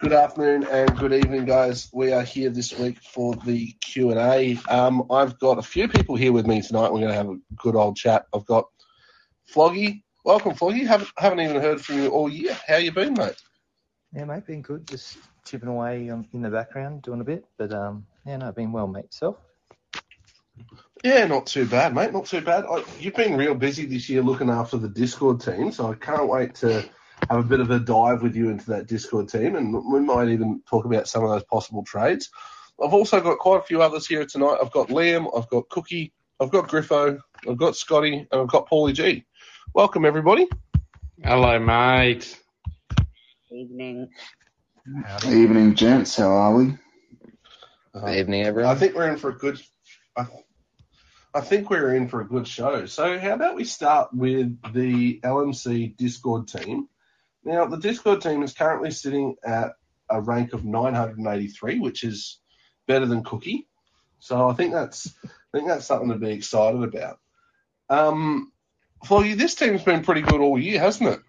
Good afternoon and good evening, guys. We are here this week for the Q and A. Um, I've got a few people here with me tonight. We're going to have a good old chat. I've got Floggy. Welcome, Floggy. Haven't haven't even heard from you all year. How you been, mate? Yeah, mate, been good. Just chipping away um, in the background, doing a bit. But um, yeah, no, been well, mate. Yourself? Yeah, not too bad, mate. Not too bad. I, you've been real busy this year looking after the Discord team, so I can't wait to have a bit of a dive with you into that Discord team, and we might even talk about some of those possible trades. I've also got quite a few others here tonight. I've got Liam, I've got Cookie, I've got Griffo, I've got Scotty, and I've got Paulie G. Welcome, everybody. Hello, mate. Evening. Evening, gents. How are we? Uh, evening, I everyone. think we're in for a good. I, I think we're in for a good show. So, how about we start with the LMC Discord team? Now, the Discord team is currently sitting at a rank of 983, which is better than Cookie. So, I think that's I think that's something to be excited about. Um, Floggy, this team's been pretty good all year, hasn't it?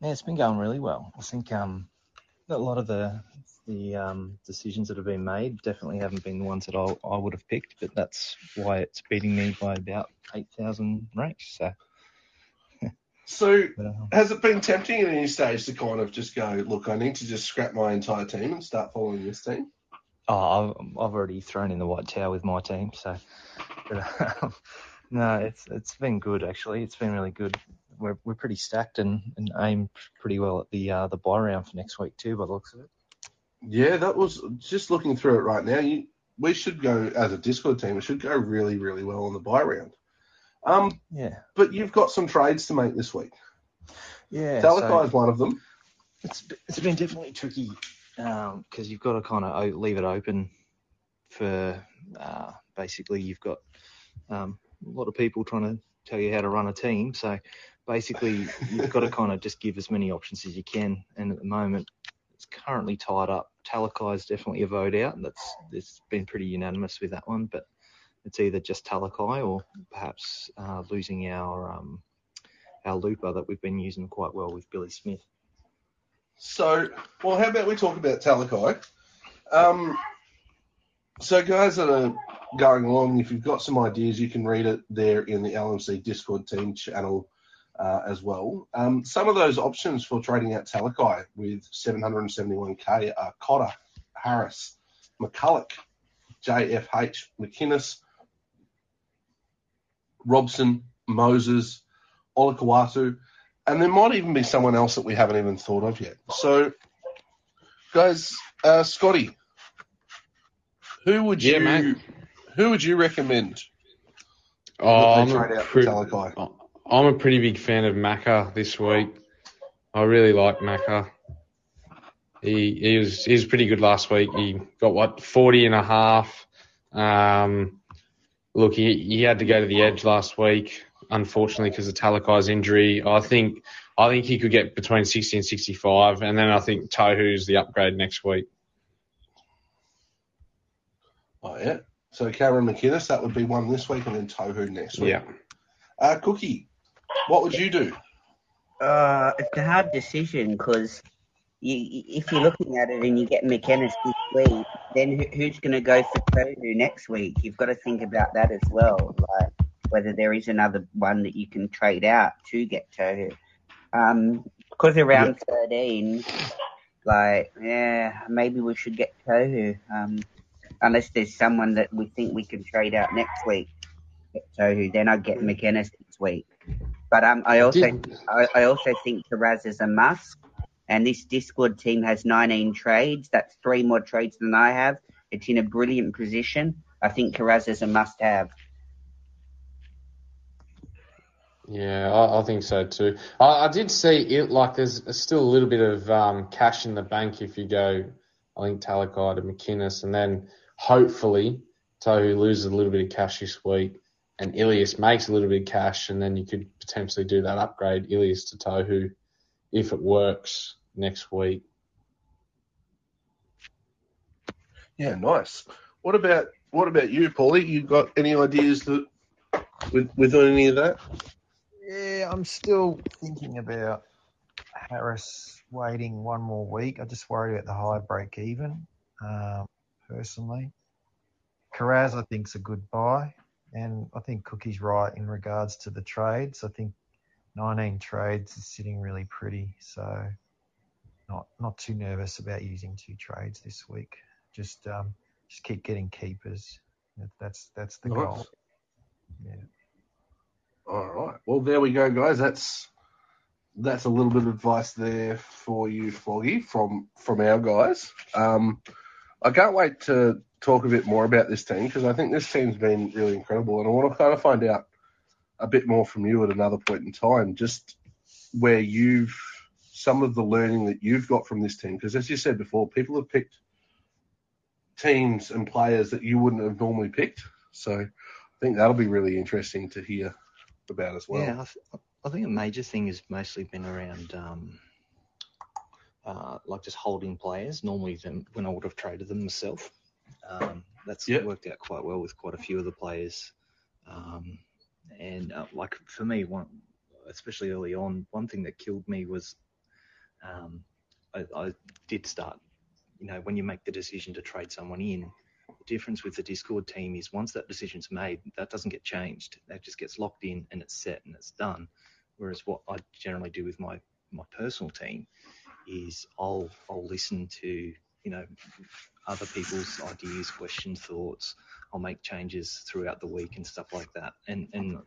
Yeah, it's been going really well. I think um, a lot of the the um, decisions that have been made definitely haven't been the ones that I, I would have picked, but that's why it's beating me by about 8,000 ranks. So, So, um, has it been tempting at any stage to kind of just go, look, I need to just scrap my entire team and start following this team? oh, I've, I've already thrown in the white towel with my team. So, but, um, no, it's it's been good actually. It's been really good. We're we're pretty stacked and, and aim pretty well at the uh, the buy round for next week too, by the looks of it. Yeah, that was just looking through it right now. You, we should go as a Discord team. We should go really, really well on the buy round. Um, Yeah, but you've got some trades to make this week. yeah. Talakai so- is one of them. It's it's been definitely tricky because you've got to kind of leave it open for uh, basically you've got um, a lot of people trying to tell you how to run a team. So basically you've got to kind of just give as many options as you can. And at the moment it's currently tied up. Talakai is definitely a vote out. And that's it's been pretty unanimous with that one, but it's either just Talakai or perhaps uh, losing our um, our looper that we've been using quite well with Billy Smith. So, well, how about we talk about Talakai? Um, so, guys that are going along, if you've got some ideas, you can read it there in the LMC Discord team channel uh, as well. Um, some of those options for trading out Talakai with 771k are Cotter, Harris, McCulloch, JFH, McInnes, Robson, Moses, Olakau'atu, and there might even be someone else that we haven't even thought of yet. So, guys, uh, Scotty, who would Yeah, you mate. who would you recommend Oh, I'm a, out for pre- I'm a pretty big fan of Macca this week. I really like Macca. He, he was he was pretty good last week. He got what 40 and a half. Um, look, he, he had to go to the edge last week, unfortunately, because of Talakai's injury. I think I think he could get between 60 and 65, and then I think Tohu's the upgrade next week. Oh yeah. So Cameron McInnes, that would be one this week, and then Tohu next week. Yeah. Uh, Cookie, what would you do? Uh, it's a hard decision because you, if you're looking at it and you get McKenna this week, then who, who's going to go for Tohu next week? You've got to think about that as well, like whether there is another one that you can trade out to get Tohu. Um, because around 13, like, yeah, maybe we should get Tohu. Um, unless there's someone that we think we can trade out next week. Get Tohu, then I'd get McKenna next week. But um, I also I, I also think Taraz is a must. And this Discord team has 19 trades. That's three more trades than I have. It's in a brilliant position. I think Karaz is a must have. Yeah, I, I think so too. I, I did see it like there's still a little bit of um, cash in the bank if you go, I think Talakai to McInnes, and then hopefully Tohu loses a little bit of cash this week, and Ilias makes a little bit of cash, and then you could potentially do that upgrade Ilias to Tohu if it works next week. Yeah, nice. What about what about you, Paulie? You got any ideas that with with any of that? Yeah, I'm still thinking about Harris waiting one more week. I just worry about the high break even, um, personally. Kiraz, I think, is a good buy. And I think Cookie's right in regards to the trades. I think 19 trades is sitting really pretty. So not not too nervous about using two trades this week. Just um, just keep getting keepers. That's that's the Nice. goal. Yeah. All right. Well, there we go, guys. That's that's a little bit of advice there for you, Foggy, from from our guys. Um, I can't wait to talk a bit more about this team because I think this team's been really incredible, and I want to kind of find out a bit more from you at another point in time, just where you've some of the learning that you've got from this team. Because as you said before, people have picked teams and players that you wouldn't have normally picked. So I think that'll be really interesting to hear about as well. Yeah, I, th- I think a major thing has mostly been around um, uh, like just holding players. Normally, them, when I would have traded them myself, um, that's Yep. worked out quite well with quite a few of the players. Um, and uh, like for me, one especially early on, one thing that killed me was um, I, I did start. You know, when you make the decision to trade someone in, the difference with the Discord team is once that decision's made, that doesn't get changed. That just gets locked in and it's set and it's done. Whereas what I generally do with my my personal team is I'll I'll listen to you know other people's ideas, questions, thoughts. I'll make changes throughout the week and stuff like that. And and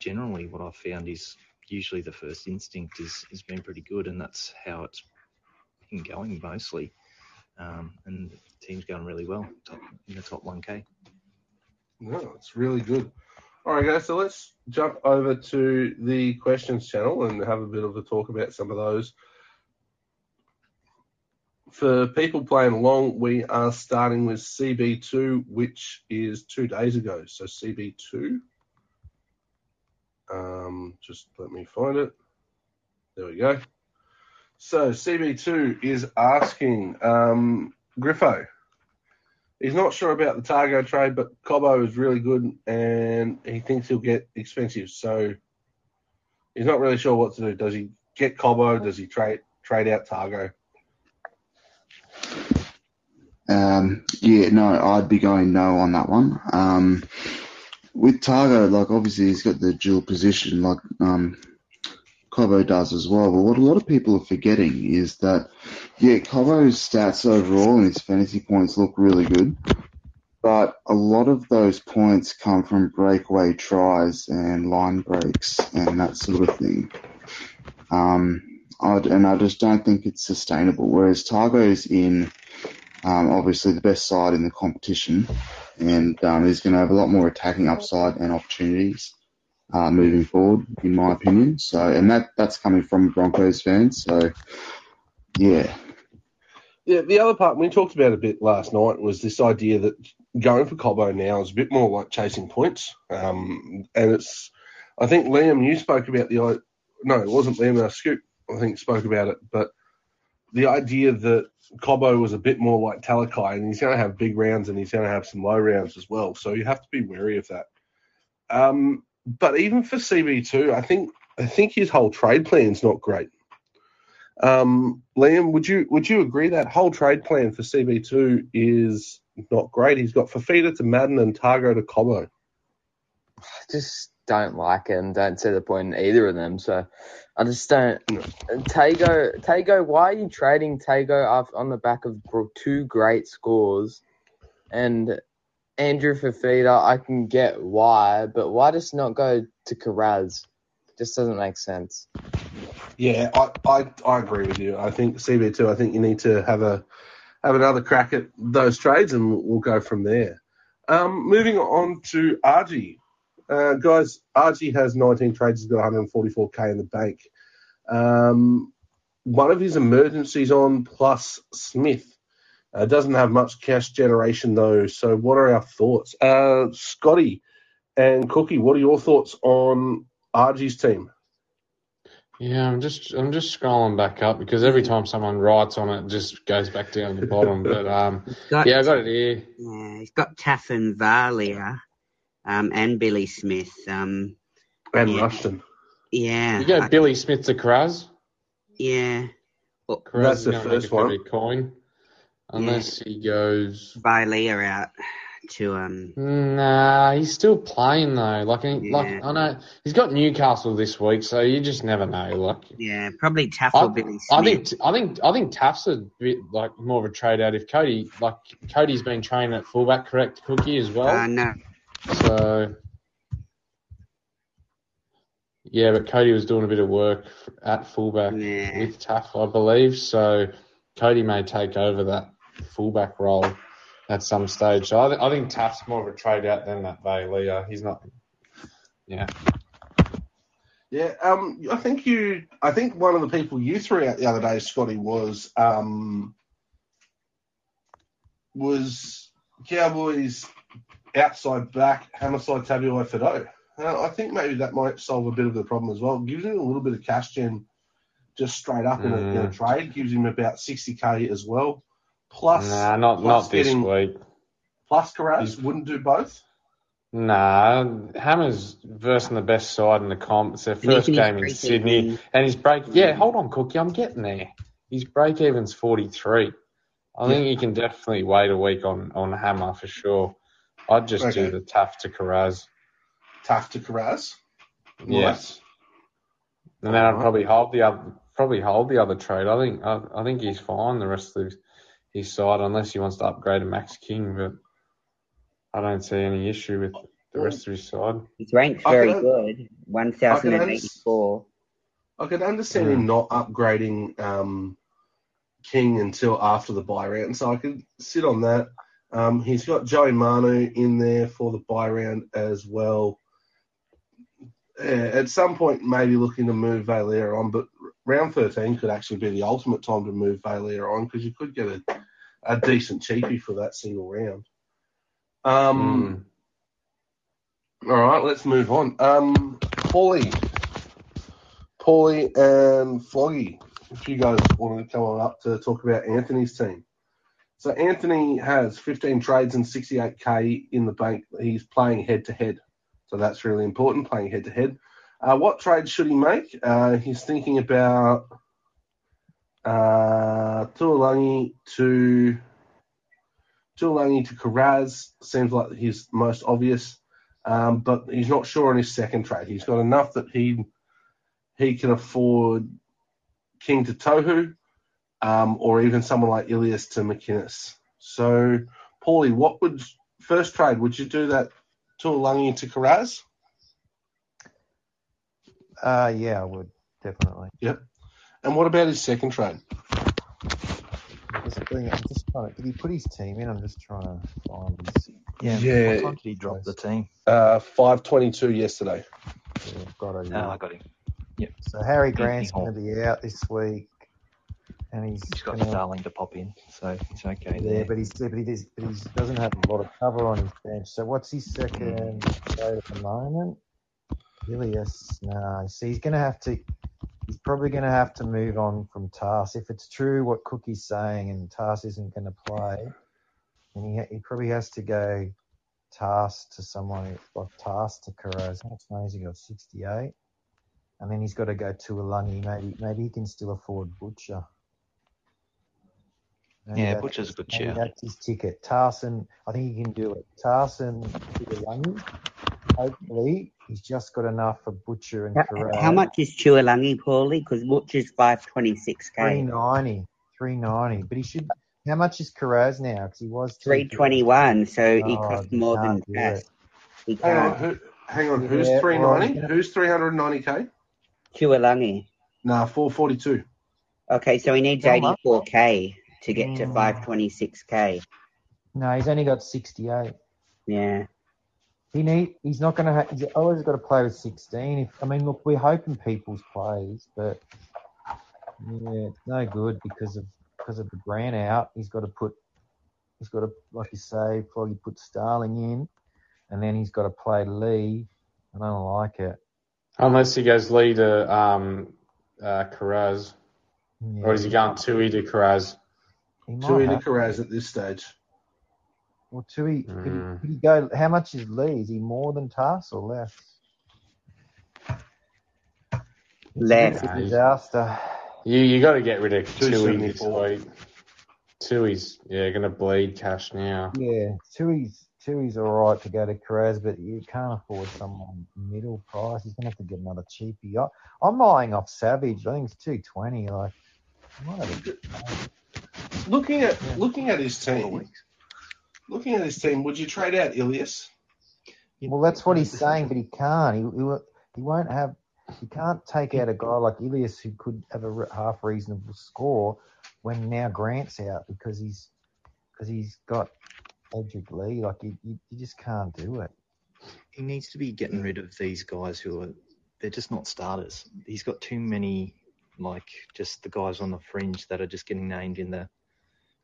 generally, what I've found is usually the first instinct is has been pretty good, and that's how it's been going mostly. Um, and the team's going really well top, in the top 1K. No, it's really good. All right, guys. So let's jump over to the questions channel and have a bit of a talk about some of those. For people playing along, we are starting with CB2, which is two days ago. So CB2. Um, just let me find it. There we go. So CB2 is asking um, Griffo. He's not sure about the Targo trade, but Cobo is really good and he thinks he'll get expensive. So he's not really sure what to do. Does he get Cobo? Does he trade trade out Targo? Um, yeah, no, I'd be going no on that one. Um, with Targo, like obviously he's got the dual position, like um, Cobo does as well. But what a lot of people are forgetting is that, yeah, Cobo's stats overall and his fantasy points look really good, but a lot of those points come from breakaway tries and line breaks and that sort of thing. Um, I'd, and I just don't think it's sustainable. Whereas Targo's in um, obviously the best side in the competition, and um, he's going to have a lot more attacking upside and opportunities uh, moving forward, in my opinion. So, and that that's coming from Broncos fans. So, yeah, Yeah, the other part we talked about a bit last night was this idea that going for Cobo now is a bit more like chasing points. Um, and it's, I think Liam, you spoke about the, no, it wasn't Liam, uh, Scoop, I think spoke about it, but the idea that Cobo was a bit more like Talakai and he's going to have big rounds and he's going to have some low rounds as well. So you have to be wary of that. Um, but even for CB2, I think, I think his whole trade plan's not great. Um, Liam, would you would you agree that whole trade plan for CB2 is not great? He's got Fifita to Madden and Targo to Cobo. Just don't like it and don't see the point in either of them. So I just don't. Tago, Tago, why are you trading Tago off on the back of two great scores? And Andrew Fifita, I can get why, but why just not go to Carraz? Just doesn't make sense. Yeah, I, I I agree with you. I think CB2. I think you need to have a have another crack at those trades, and we'll, go from there. Um, moving on to RG. Uh, guys, RG has 19 trades. He's got 144k in the bank. Um, one of his emergencies on plus Smith. Uh, doesn't have much cash generation though. So, what are our thoughts? Uh, Scotty and Cookie, what are your thoughts on RG's team? Yeah, I'm just I'm just scrolling back up because every time someone writes on it, it just goes back down to the bottom. But um, got, yeah, I got it here. yeah, he's got Taffin Valia um, and Billy Smith. Um, And Yeah. Rushton. yeah. You go I- Billy Smith to Kraz. Yeah. Well, Carraz That's is the gonna make first a one. coin, unless he goes. buy Leah out to um. Nah, he's still playing though. Like, he, Yeah. like I know he's got Newcastle this week, so you just never know. Like, Yeah, probably Taff I, or Billy Smith. I think I think I think Taft's a bit like more of a trade out if Cody like Cody's been training at fullback, correct? Cookie as well. Uh, no, So yeah, but Cody was doing a bit of work at fullback Yeah. with Taft, I believe. So Cody may take over that fullback role at some stage. So I, th- I think Taft's more of a trade out than that Bailey. He's not. Yeah. Yeah, um, I think you. I think one of the people you threw out the other day, Scotty, was um, was Cowboys outside back Hamiso Tabuai-Fidow. Uh, I think maybe that might solve a bit of the problem as well. Gives him a little bit of cash gen, just straight up in, a, in a Mm. trade. Gives him about 60k as well. Plus, Nah, not plus not this getting- week. plus Carras wouldn't do both. Nah, Hammers versing the best side in the comp. It's their first game in pre-season- Sydney, and his break. Yeah, hold on, Cookie, I'm getting there. His break even's 43. I think you can definitely wait a week on on Hammer for sure. I'd just Okay. do the tough to Carraz. Tough to Carras. Yes. Nice. And then I'd Alright. probably hold the other probably hold the other trade. I think I, I think he's fine the rest of his, his side unless he wants to upgrade to Max King, but I don't see any issue with the rest of his side. He's ranked I very can- good, one thousand and eighty-four. I could understand Mm. him not upgrading um, King until after the buy round, so I could sit on that. Um, he's got Joey Manu in there for the buy round as well. Uh, at some point, maybe looking to move Valia on, but round 13 could actually be the ultimate time to move Valia on because you could get a, a decent cheapie for that single round. Um, Mm. all right, let's move on. Um, Paulie, Paulie and Floggy, if you guys want to come on up to talk about Anthony's team. So Anthony has 15 trades and 68k in the bank. He's playing head to head, so that's really important. Playing head to head. What trade should he make? Uh, he's thinking about uh, Tuilagi to Tuilagi to Karaz. Seems like his most obvious um, but he's not sure on his second trade. He's got enough that he he can afford King to Tohu, um, or even someone like Ilias to McInnes. So, Paulie, what would first trade? Would you do that to Tuilagi to Karaz? Uh, yeah, I would definitely. Yep. And what about his second trade? Just bring, I'm just trying to. Did he put his team in? I'm just trying to find his. Yeah. Yeah. What time did he drop the team? Uh, five twenty-two yesterday. Yeah, got it. Uh, yeah. I got him. Yep. So Harry Grant's going to be out this week, and he's, He's got gonna- Starling to pop in, so it's okay Yeah, there. but he's but he, does, but he doesn't have a lot of cover on his bench. So what's his second trade at the moment? Ilias. No, so he's going to have to. He's probably going to have to move on from Tars if it's true what Cookie's saying, and Tars isn't going to play. And he he probably has to go Tars to someone like Tars to Carras. How much money has he got? Sixty eight. And then he's got to go to Alungi. Maybe maybe he can still afford Butcher. Maybe Yeah, Butcher's a good Maybe that's his ticket. Tarson, I think he can do it. Tarson to the Hopefully, he's just got enough for Butcher and How, how much is Chualangi, Paulie? Because Butcher's five twenty-six k. 390. 390. But he should. How much is Carraz now? Because he was Three twenty-one, so he Oh, costs he more than can't do cash. it. He Hang on, who, hang on. Who's Yeah, three well. Who's three hundred ninety k? Chualangi. Nah, four forty-two. Okay, so he needs How much? eighty-four k to get to Mm. five twenty-six k. No, he's only got 68. Yeah. He need. He's not going to. Ha- he's always got to play with 16. If I mean, look, we're hoping people's plays, but yeah, it's no good because of because of the brand out. He's got to put. He's got to, like you say, probably put Starling in, and then he's got to play Lee. I don't like it. Unless he goes Lee to um, uh, Carraz. Yeah. Or is he going Tui to Carraz? He might Two into have- Carraz at this stage. Well, Tui, could, he, Mm. could he go? How much is Lee? Is he more than Tass or less? It's a Less. bit a disaster. You you got to get rid of Tui this 274. week. Tui's yeah going to bleed cash now. Yeah, Tui's Tui's all right to go to Carraz, but you can't afford someone middle price. He's gonna have to get another cheapie. I, I'm eyeing off Savage. I think it's two twenty. Like, he might have a good game. Looking at Yeah. looking at his team, looking at his team, would you trade out Ilias? Well, that's what he's saying, but he can't. He, he he won't have. He can't take out a guy like Ilias who could have a half reasonable score when now Grant's out because he's because he's got Edric Lee. Like you, you, you just can't do it. He needs to be getting rid of these guys who are they're just not starters. He's got too many like just the guys on the fringe that are just getting named in the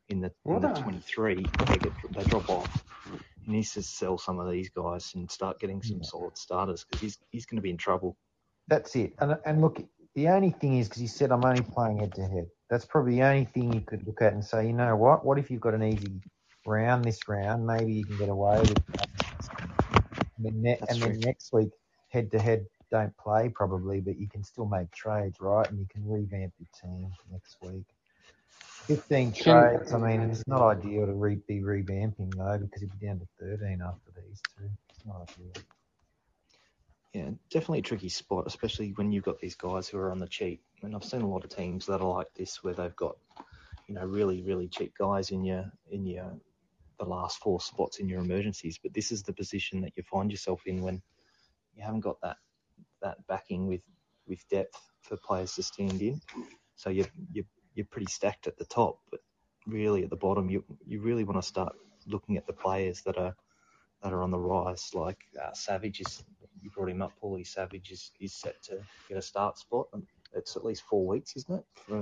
in the in the 23. They get they drop off. He needs to sell some of these guys and start getting some Yeah. solid starters because he's he's going to be in trouble. That's it. And and look, the only thing is because he said I'm only playing head to head. That's probably the only thing you could look at and say, you know what? What if you've got an easy round this round? Maybe you can get away with. That. And then, ne- and then next week, head to head, don't play probably, but you can still make trades, right? And you can revamp your team next week. 15 Can- trades. I mean, it's not ideal to re- be revamping though because you'd be down to 13 after these two. It's not ideal. Yeah, definitely a tricky spot, especially when you've got these guys who are on the cheap. And I've seen a lot of teams that are like this, where they've got, you know, really, really cheap guys in your in your the last four spots in your emergencies. But this is the position that you find yourself in when you haven't got that that backing with with depth for players to stand in. So you're you're you're pretty stacked at the top, but really at the bottom, you you really want to start looking at the players that are that are on the rise. Like uh, Savage is, you brought him up, Paulie Savage is, is set to get a start spot. And it's at least four weeks, isn't it, for,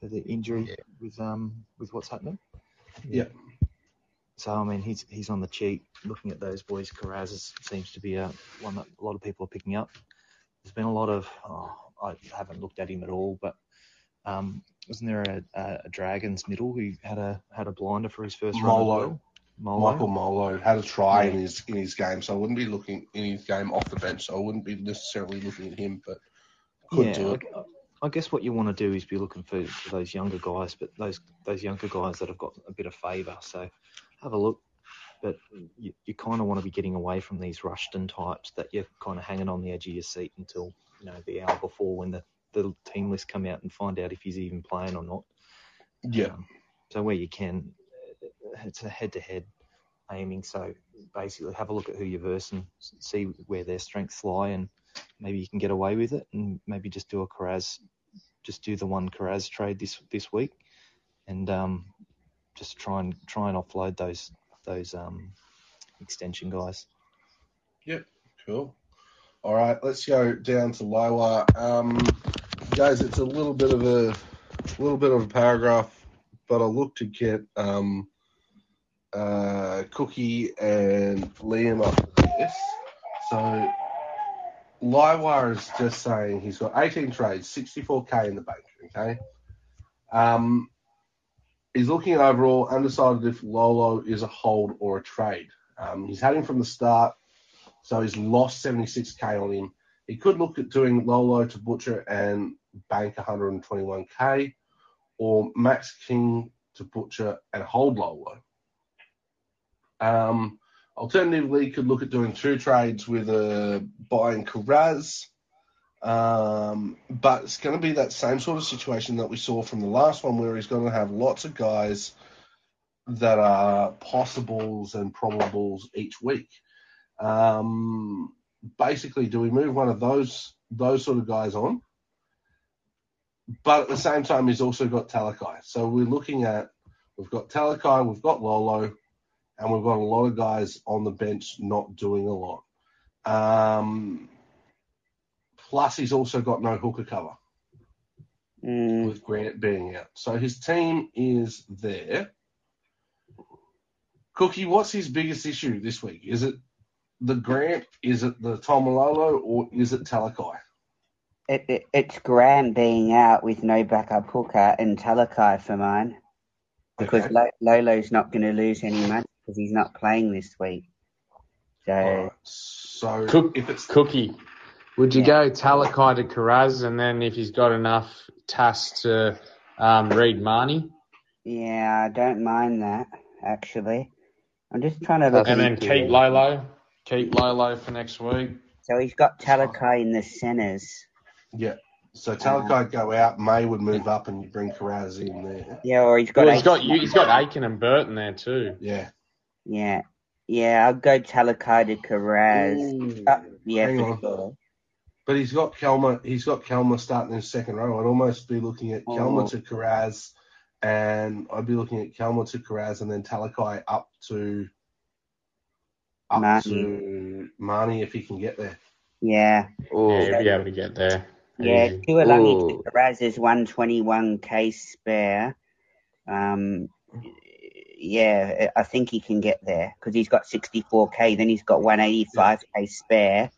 for the injury with um with what's happening? Yeah. So I mean, he's he's on the cheap. Looking at those boys, Carraz seems to be a one that a lot of people are picking up. There's been a lot of oh, I haven't looked at him at all, but um, wasn't there a, a, a Dragons middle who had a had a blinder for his first? Molo. Molo. Michael Molo had a try in his in his game, so I wouldn't be looking in his game off the bench. So I wouldn't be necessarily looking at him, but could yeah, do it. I, I guess what you want to do is be looking for, for those younger guys, but those those younger guys that have got a bit of favour. So have a look, but you, you kind of want to be getting away from these Rushton types that you're kind of hanging on the edge of your seat until you know the hour before when the the team list come out and find out if he's even playing or not. Yeah. Um, so where you can, it's a head-to-head aiming. So basically, have a look at who you're versing, see where their strengths lie, and maybe you can get away with it, and maybe just do a Karaz, just do the one Karaz trade this this week, and um, just try and try and offload those those um, extension guys. Yep, cool. All right, let's go down to lower. Um, guys, it's a little bit of a little bit of a paragraph, but I look to get um, uh, Cookie and Liam after this. So Liwar is just saying he's got 18 trades, 64k in the bank. Okay. Um, he's looking at overall, undecided if Lolo is a hold or a trade. Um, he's had him from the start. So he's lost 76k on him. He could look at doing Lolo to Butcher and bank 121k, or Max King to Butcher and hold Lolo. Um, alternatively, could look at doing two trades with a buying Carraz. Um, but it's going to be that same sort of situation that we saw from the last one, where he's going to have lots of guys that are possibles and probables each week. Um, basically, do we move one of those those sort of guys on? But at the same time, he's also got Talakai. So we're looking at we've got Talakai, we've got Lolo, and we've got a lot of guys on the bench not doing a lot. Um, plus, he's also got no hooker cover Mm, with Grant being out. So his team is there. Cookie, what's his biggest issue this week? Is it the Grant? Is it the Tomalolo? Or is it Talakai? it, it, it's Graham being out with no backup hooker and Talakai for mine because Okay. Lo- Lolo's not going to lose any money because he's not playing this week. So Alright. So Cook, if it's Cookie, Would you Yeah. go Talakai to Karaz, and then if he's got enough TAS to um, read Marnie, Yeah, I don't mind that actually. I'm just trying to look. and then into keep it. Lolo, keep Lolo for next week? So he's got Talakai in the centres. Yeah. So Talakai go out, May would move up, and you bring Karaz in there. Yeah, or he's got. Well, he's eight- got he's got Aiken and Burton there too. Yeah. Yeah, yeah. I'll go Talakai to Karaz. Ooh. Uh, yeah, Hang for on. sure. But he's got Kelma. He's got Kelma starting in second row. I'd almost be looking at Kelma Oh. to Karaz, and I'd be looking at Kelma to Karaz, and then Talakai up to up Marnie. to Marnie if he can get there. Yeah, Oh, Yeah, he'll be able to get there. yeah. Easy. Tuilagi Ooh. to Karaz is 121k spare. Um, yeah, I think he can get there because he's got 64k. Then he's got 185k spare,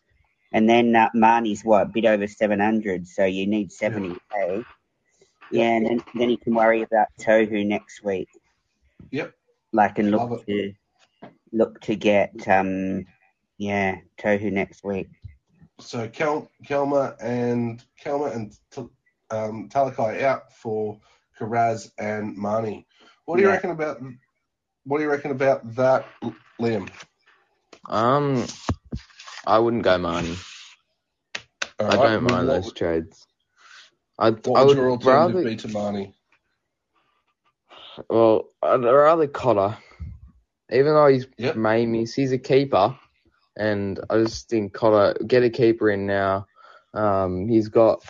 and then uh, Marnie's what a bit over 700. So you need 70k. Yeah, and then, then he can worry about Tohu next week. Yep. Like and look to look to get um yeah Tohu next week. So Kel, Kelma and Kelma and T- um, Talakai out for Karaz and Marnie. What do you Yeah. reckon about? What do you reckon about that, Liam? um, I wouldn't go Marnie. All I right, don't mind those trades. I What I would would your alternative rather be to Marnie? well I'd rather Cotter, even though he's Yep. may miss. He's a keeper, and I just think Cotter get a keeper in now. Um, he's got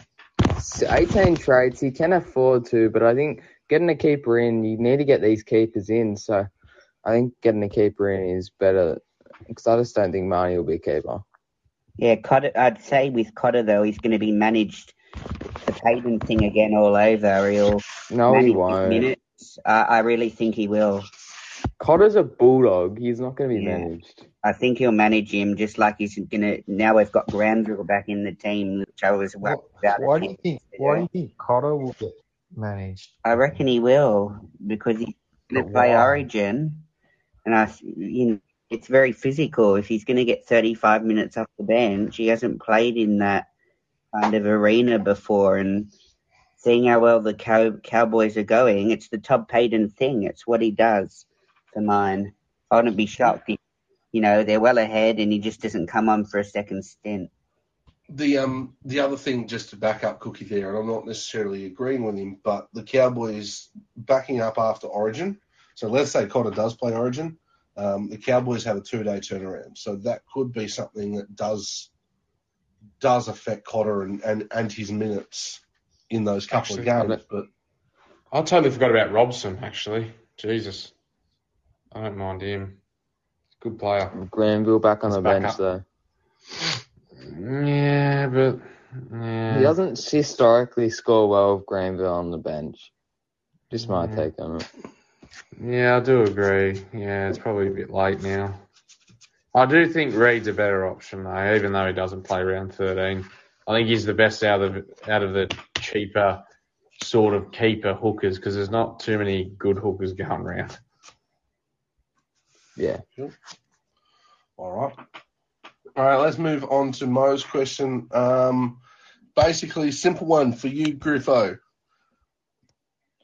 18 trades. He can afford to, but I think getting a keeper in, you need to get these keepers in. So I think getting a keeper in is better because I just don't think Marnie will be a keeper. Yeah, Cotter. I'd say with Cotter though, he's going to be managed the Payten thing again all over. He'll No, he won't. minutes. I I really think he will. Cotter's a bulldog. He's not going to be Yeah. managed. I think he'll manage him just like he's gonna. Now we've got Granville back in the team, which I was worried about. Why do you think? Why do you think Cotter will get managed? I reckon he will because he's going to play? Origin, and I, you know, it's very physical. If he's going to get 35 minutes off the bench, he hasn't played in that kind of arena before, and seeing how well the cow, Cowboys are going, it's the Todd Payten thing. It's what he does for mine. I wouldn't be shocked if, you know, they're well ahead and he just doesn't come on for a second stint. The um the other thing, just to back up Cookie there, and I'm not necessarily agreeing with him, but the Cowboys backing up after Origin. So let's say Cotter does play Origin. Um, the Cowboys have a two day turnaround, so that could be something that does does affect Cotter and, and, and his minutes in those couple Actually, of games. But I totally forgot about Robson. Actually, Jesus, I don't mind him. Good player. Granville back on He's the back bench up. though. Yeah, but yeah. He doesn't historically score well with Granville on the bench. Just my Yeah. take on it. Yeah, I do agree. Yeah, it's probably a bit late now. I do think Reed's a better option though, even though he doesn't play round 13. I think he's the best out of out of the cheaper sort of keeper hookers because there's not too many good hookers going around. Yeah. All right. All right, let's move on to Mo's question. Um, basically, simple one for you, Griffo.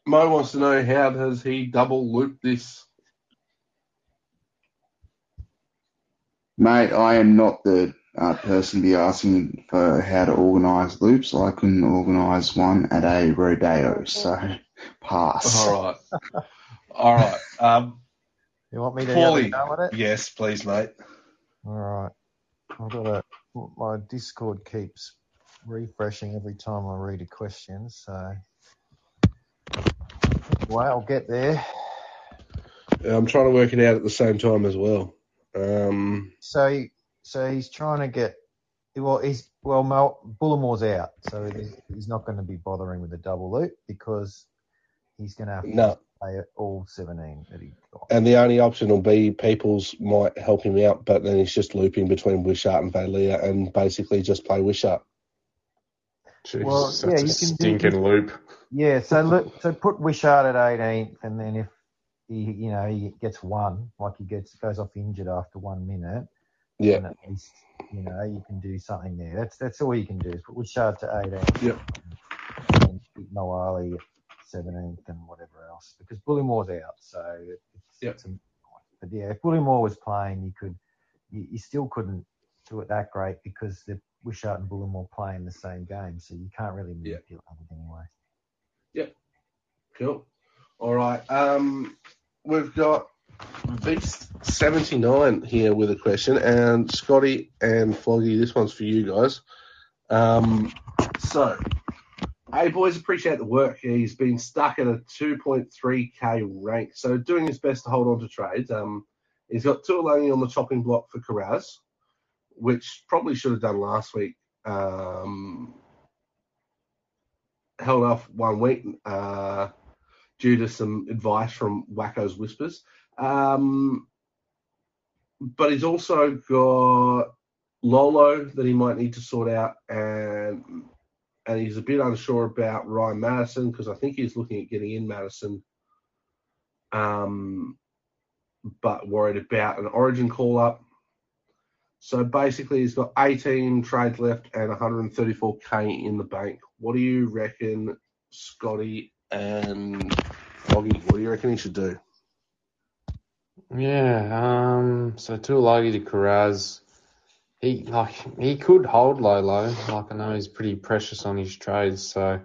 Mo wants to know how does he double loop this? Mate, I am not the uh, person to be asking for how to organise loops. I couldn't organise one at a rodeo, so pass. All right. All right. Um, You want me to Paulie. a go at it? yes, please, mate. All right. I've got a my Discord keeps refreshing every time I read a question, so anyway, I'll get there. I'm trying to work it out at the same time as well. Um, So, so he's trying to get. Well, he's well, Bullimore's out, so he's, he's not going to be bothering with the double loop because he's going to have to no. play all 17 that he got. And the only option will be Peoples might help him out, but then he's just looping between Wishart and Valia and basically just play Wishart. Jesus, Well, that's yeah, a you can do- stinking loop. Yeah, so look, so put Wishart at 18th, and then if he, you know, he gets one, like he gets goes off injured after one minute, Yeah. then at least you know, you can do something there. That's that's all you can do is put Wishart to 18th. Yep. And keep Moali at 17th and whatever else because Bullimore's out. So it's, Yep. it's a, but yeah, if Bullimore was playing, you could, you, you still couldn't do it that great because the Wishart and Bullimore play in the same game. So you can't really Yeah. manipulate it anyway. Yep. Cool. All right. Um, we've got Beast seventy nine here with a question, and Scotty and Floggy, this one's for you guys. Um, so, hey boys, appreciate the work. He's been stuck at a two point three k rank, so doing his best to hold on to trades. Um, he's got Tuilagi on the chopping block for Carraz, which probably should have done last week. Um, held off one week. Uh, due to some advice from Wacko's Whispers. Um, but he's also got Lolo that he might need to sort out, and and he's a bit unsure about Ryan Matterson because I think he's looking at getting in Matterson, um, but worried about an Origin call up. So basically, he's got 18 trades left and 134k in the bank. What do you reckon, Scotty and Foggy? What do you reckon he should do? Yeah, um, so Tuilagi to Carraz, he like he could hold Lolo. Like I know he's pretty precious on his trades, so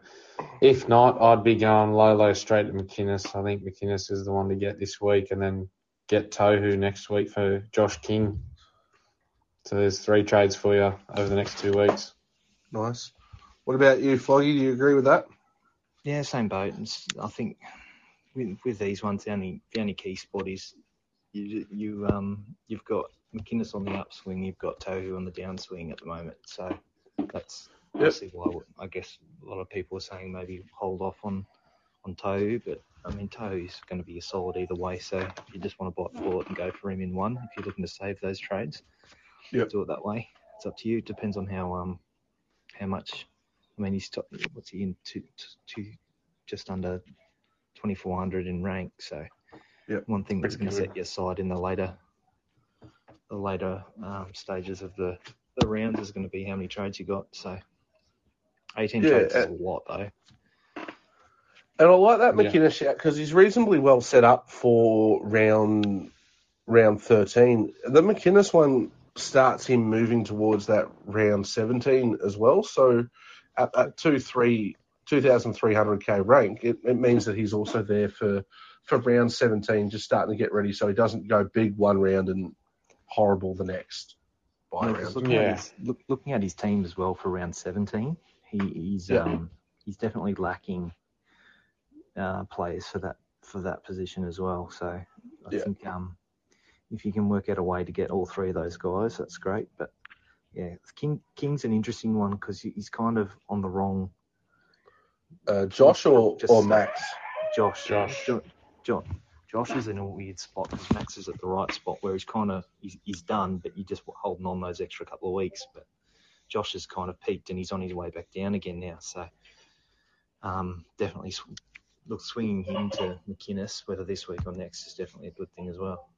if not, I'd be going Lolo straight to McInnes. I think McInnes is the one to get this week, and then get Tohu next week for Josh King. So there's three trades for you over the next two weeks. Nice. What about you, Floggy? Do you agree with that? Yeah, same boat. It's, I think with, with these ones, the only the only key spot is you you um you've got McInnes on the upswing, you've got Tohu on the downswing at the moment. So that's Yep. why I guess a lot of people are saying maybe hold off on on Tohu, but I mean Tohu's going to be a solid either way. So if you just want to bite the bullet and go for him in one, if you're looking to save those trades, Yep. do it that way. It's up to you. It depends on how um how much. I mean, he's top, what's he in to, to just under 2400 in rank. So Yep. one thing that's going to set you aside in the later the later um, stages of the the rounds is going to be how many trades you got. So 18 Yeah, trades is uh, a lot though. And I like that Yeah. McInnes shout because he's reasonably well set up for round round 13. The McInnes one starts him moving towards that round 17 as well. So at that 2 3 2300k rank, it, it means that he's also there for for round 17, just starting to get ready so he doesn't go big one round and horrible the next by Yeah, round. 'cause looking, Yeah. at his, look, looking at his team as well for round 17, he, he's Yeah. um, he's definitely lacking uh, players for that for that position as well. So I Yeah. think um, if you can work out a way to get all three of those guys, that's great. But yeah, King King's an interesting one because he's kind of on the wrong Uh, Josh or, Just- or Max? Josh. Josh. Jo- Jo- Josh is in a weird spot because Max is at the right spot where he's kind of he's, he's done, but you're just holding on those extra couple of weeks. But Josh has kind of peaked and he's on his way back down again now. So um, definitely sw- look swinging him to McInnes, whether this week or next, is definitely a good thing as well.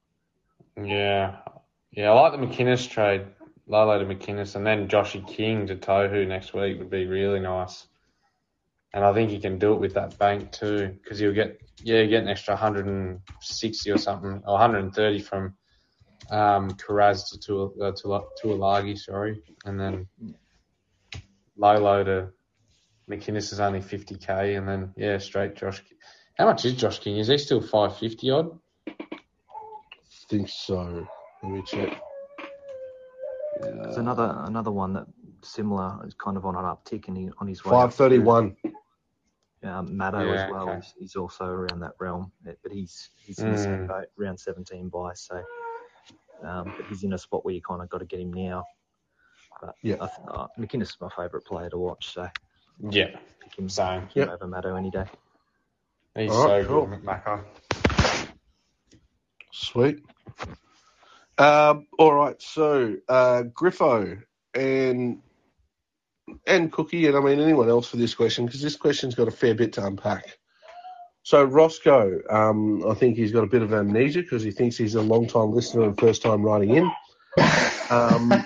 Yeah, yeah, I like the McInnes trade, Lolo to McInnes, and then Joshy King to Tohu next week would be really nice. And I think he can do it with that bank too, because you'll get yeah, you get an extra 160 or something, or 130 from um, Karaz to Tua- uh, Tua- Tuilagi, sorry, and then Lolo to McInnes is only 50k, and then yeah, straight Josh. How much is Josh King? Is he still 550 odd? Think so. Let me check. There's another another one that similar is kind of on an uptick and he, on his way. Five thirty-one. Um, Maddo Yeah, as well. okay. He's, he's also around that realm, but he's he's in the same Mm. boat, round 17 by. So, um, but he's in a spot where you kind of got to get him now. But Yeah. I th- uh, McInnes is my favourite player to watch, so Yeah, pick him, same. pick him Yep. over Maddo any day. He's All right, so cool. good, McMacker. Sweet. Um, all right, so uh, Griffo and and Cookie, and I mean anyone else for this question because this question's got a fair bit to unpack. So Roscoe, um, I think he's got a bit of amnesia because he thinks he's a long time listener and first time writing in. Um,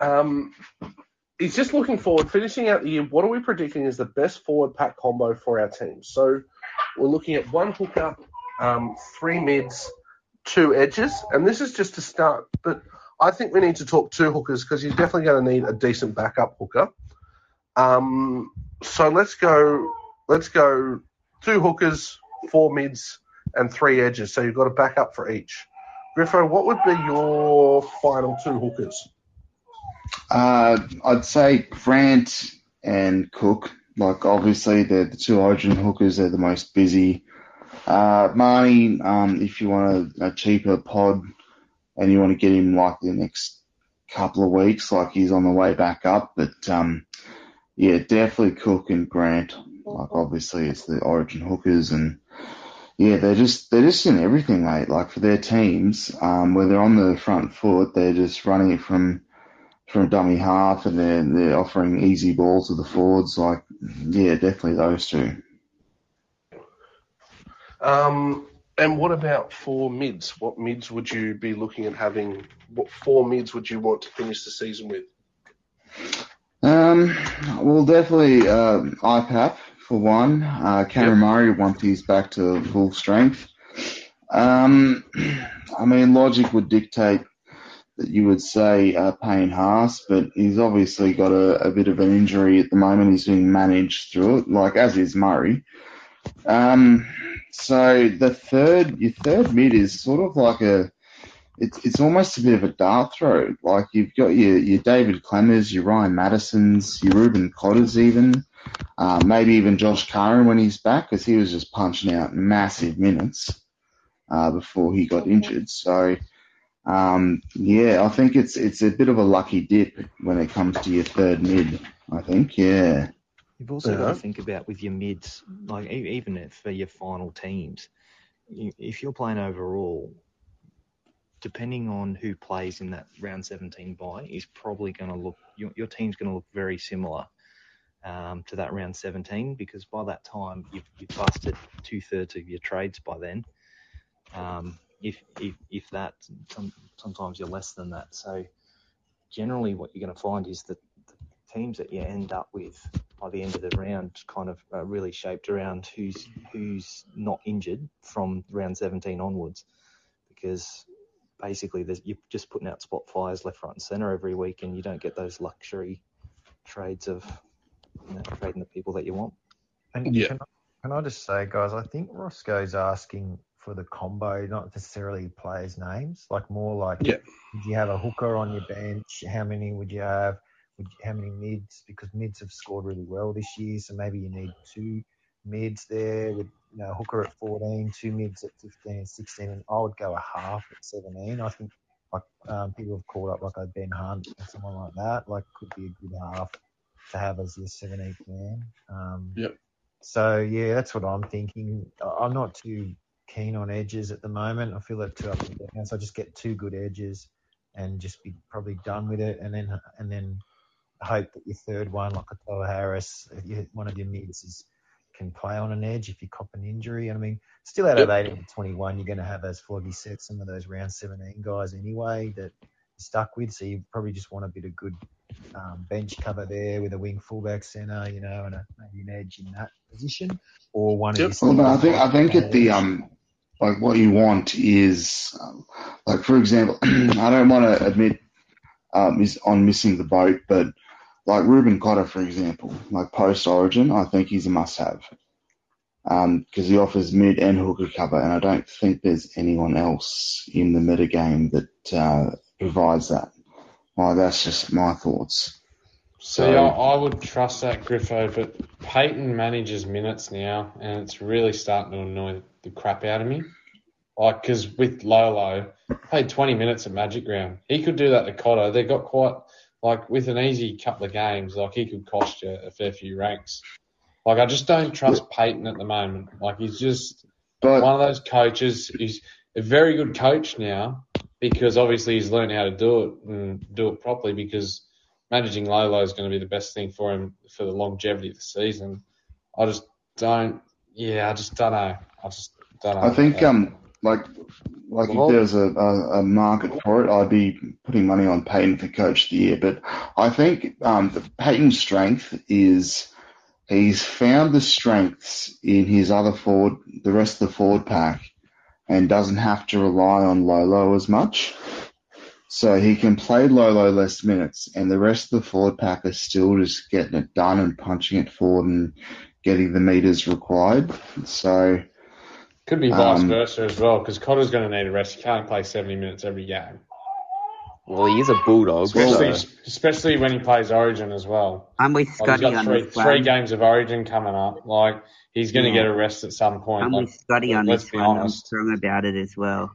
um, he's just looking forward, finishing out the year. What are we predicting is the best forward pack combo for our team? So we're looking at one hooker, um, three mids, two edges, and this is just to start. But I think we need to talk two hookers because you're definitely going to need a decent backup hooker. Um, so let's go. Let's go two hookers, four mids, and three edges. So you've got a backup for each. Griffo, what would be your final two hookers? Uh, I'd say Grant and Cook. Like obviously they're the two Origin hookers. They're the most busy. Uh, Marnie, um, if you want a, a cheaper pod and you want to get him like the next couple of weeks, like he's on the way back up. But um, yeah, definitely Cook and Grant. Like obviously it's the Origin hookers and yeah, they're just they're just in everything, mate. Like for their teams, um, where they're on the front foot, they're just running it from from dummy half, and they're they're offering easy balls to the forwards. Like, yeah, definitely those two. Um, and what about for mids? What mids would you be looking at having? What four mids would you want to finish the season with? Um, well, definitely uh, IPAP for one. Uh, Cameron Murray once he's back to full strength. Um, I mean, logic would dictate that you would say uh, Payne Haas, but he's obviously got a, a, bit of an injury at the moment. He's being managed through it, like as is Murray. Um, so the third, your third mid is sort of like a, it's it's almost a bit of a dart throw. Like you've got your your David Klemmers, your Ryan Mattersons, your Reuben Cotters, even uh, maybe even Josh Curran when he's back, because he was just punching out massive minutes uh, before he got injured. So um, yeah, I think it's it's a bit of a lucky dip when it comes to your third mid. I think, yeah. You've also Yeah. got to think about with your mids, like even if for your final teams, if you're playing overall, depending on who plays in that round 17 bye, is probably going to look your, your team's going to look very similar um, to that round 17 because by that time you've, you've busted two thirds of your trades by then. Um, if, if if that, some, sometimes you're less than that. So generally, what you're going to find is that teams that you end up with by the end of the round kind of uh, really shaped around who's who's not injured from round 17 onwards, because basically you're just putting out spot fires left, right, and centre every week, and you don't get those luxury trades of you know, trading the people that you want. And Yeah. can, I, can I just say, guys, I think Roscoe's asking for the combo, not necessarily players' names, like more like, Yeah. would you have a hooker on your bench? How many would you have? How many mids? Because mids have scored really well this year, so maybe you need two mids there with you know hooker at 14, two mids at 15 and 16, and I would go a half at 17. I think like um, people have called up like a Ben Hunt or someone like that, like could be a good half to have as your 17th man. Um, Yep. So yeah, that's what I'm thinking. I'm not too keen on edges at the moment. I feel it too up and down, so I just get two good edges and just be probably done with it, and then and then hope that your third one, like a Tohu Harris, one of your mids is can play on an edge if you cop an injury. And I mean, still out of 18 to 21, you're going to have, as Floggy said, some of those round 17 guys anyway that you're stuck with. So you probably just want a bit of good um, bench cover there with a wing fullback centre, you know, and a, maybe an edge in that position, or one Yep. of your Well, no, I think I think at the um, like what you want is um, like for example, I don't want to admit um, is on missing the boat, but like Reuben Cotter, for example, like post Origin, I think he's a must-have because he offers mid and hooker cover, and I don't think there's anyone else in the meta game that uh, provides that. Well, that's just my thoughts. See, I, I would trust that Griffo, but Payten manages minutes now, and it's really starting to annoy the crap out of me. Like, because with Lolo, played 20 minutes at Magic Round. He could do that to Cotter. They got quite, like, with an easy couple of games, like, he could cost you a fair few ranks. Like, I just don't trust Payten at the moment. Like, he's just But one of those coaches. He's a very good coach now because obviously he's learned how to do it and do it properly because managing Lolo is going to be the best thing for him for the longevity of the season. I just don't, yeah, I just don't know. I just don't know. I think um like like Well- if there was a, a, a market for it, I'd be putting money on Payten for coach of the year. But I think um, the Payten's strength is he's found the strengths in his other forward, the rest of the forward pack, and doesn't have to rely on Lolo as much. So he can play Lolo less minutes, and the rest of the forward pack is still just getting it done and punching it forward and getting the meters required. So. Could be vice Um, versa as well, because Cotter's going to need a rest. He can't play 70 minutes every game, Well, he is a bulldog. especially so- especially when he plays Origin as well. I'm with Like, he's Scotty got on three this three one. games of Origin coming up. Like he's going to Yeah. get a rest at some point. I'm Like, with Scotty on let's this be one. I'm honest. strong about it as well.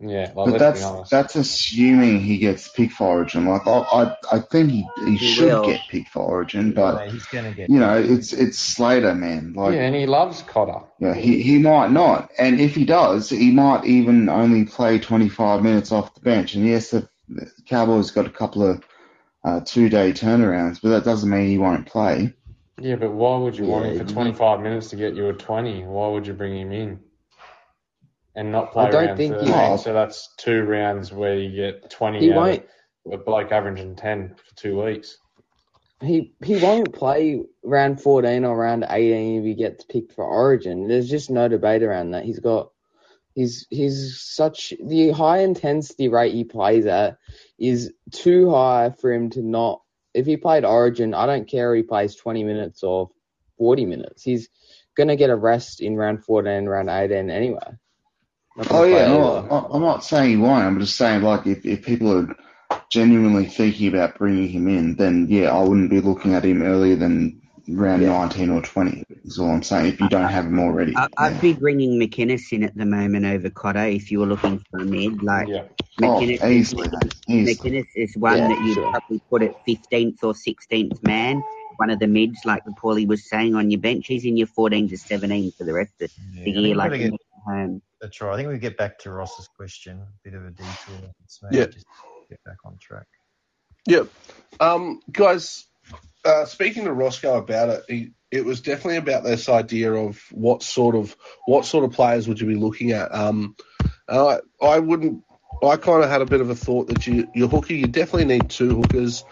Yeah, like, But that's that's assuming he gets picked for Origin. Like I, I, I think he, he, He should will. get picked for Origin, but Yeah, he's gonna get. you know it's it's Slater, man. Like yeah, and he loves Cotter. yeah, he he might not, and if he does, he might even only play 25 minutes off the bench. And yes, the, the Cowboys got a couple of uh, two day turnarounds, but that doesn't mean he won't play. Yeah, but why would you want Yeah, him for 25 minutes to get you a 20? Why would you bring him in and not play I don't think 13? he- So that's two rounds where you get 20 He won't. a bloke averaging 10 for two weeks. He he won't play round 14 or round 18 if he gets picked for Origin. There's just no debate around that. He's got he's he's such the high intensity rate he plays at is too high for him to not. If he played Origin, I don't care if he plays 20 minutes or 40 minutes. He's gonna get a rest in round 14, round 18 anyway. Not gonna Oh yeah, no. I- I'm not saying he won't. I'm just saying like if if people are genuinely thinking about bringing him in, then yeah, I wouldn't be looking at him earlier than round Yeah. 19 or 20. Is all I'm saying. If you don't have him already, I, I'd yeah. be bringing McInnes in at the moment over Cotter if you were looking for a mid. Like Yeah. oh, easily, easily. McInnes is one Yeah, that you'd sure. probably put at 15th or 16th man. One of the mids, like the Paulie was saying, on your bench. He's in your 14 to 17 for the rest of Yeah, the year. Like gotta get, home. That's right. I think we get back to Ross's question. A bit of a detour. Maybe Yeah. Just get back on track. Yep. Um, guys, uh, speaking to Roscoe about it, he, it was definitely about this idea of what sort of what sort of players would you be looking at. Um, I I wouldn't. I kind of had a bit of a thought that you your hooker you definitely need two hookers,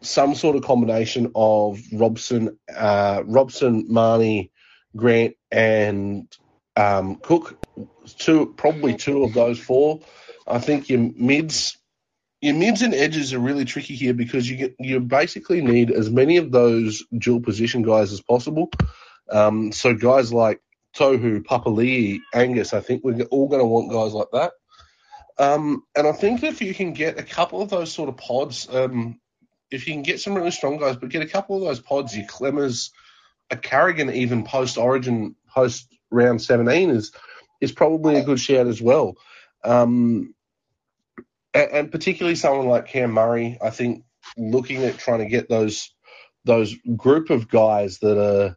some sort of combination of Robson, uh, Robson, Marnie, Grant, and um, Cook. Two probably two of those four. I think your mids your mids and edges are really tricky here because you get, you basically need as many of those dual position guys as possible. Um, so guys like Tohu, Papali'i, Angus, I think we're all going to want guys like that. Um, and I think if you can get a couple of those sort of pods, um, if you can get some really strong guys, but get a couple of those pods, your Klemmers, a Carrigan, even post Origin, post round 17 is is probably a good shout as well. Um, and, and particularly someone like Cam Murray, I think looking at trying to get those those group of guys that are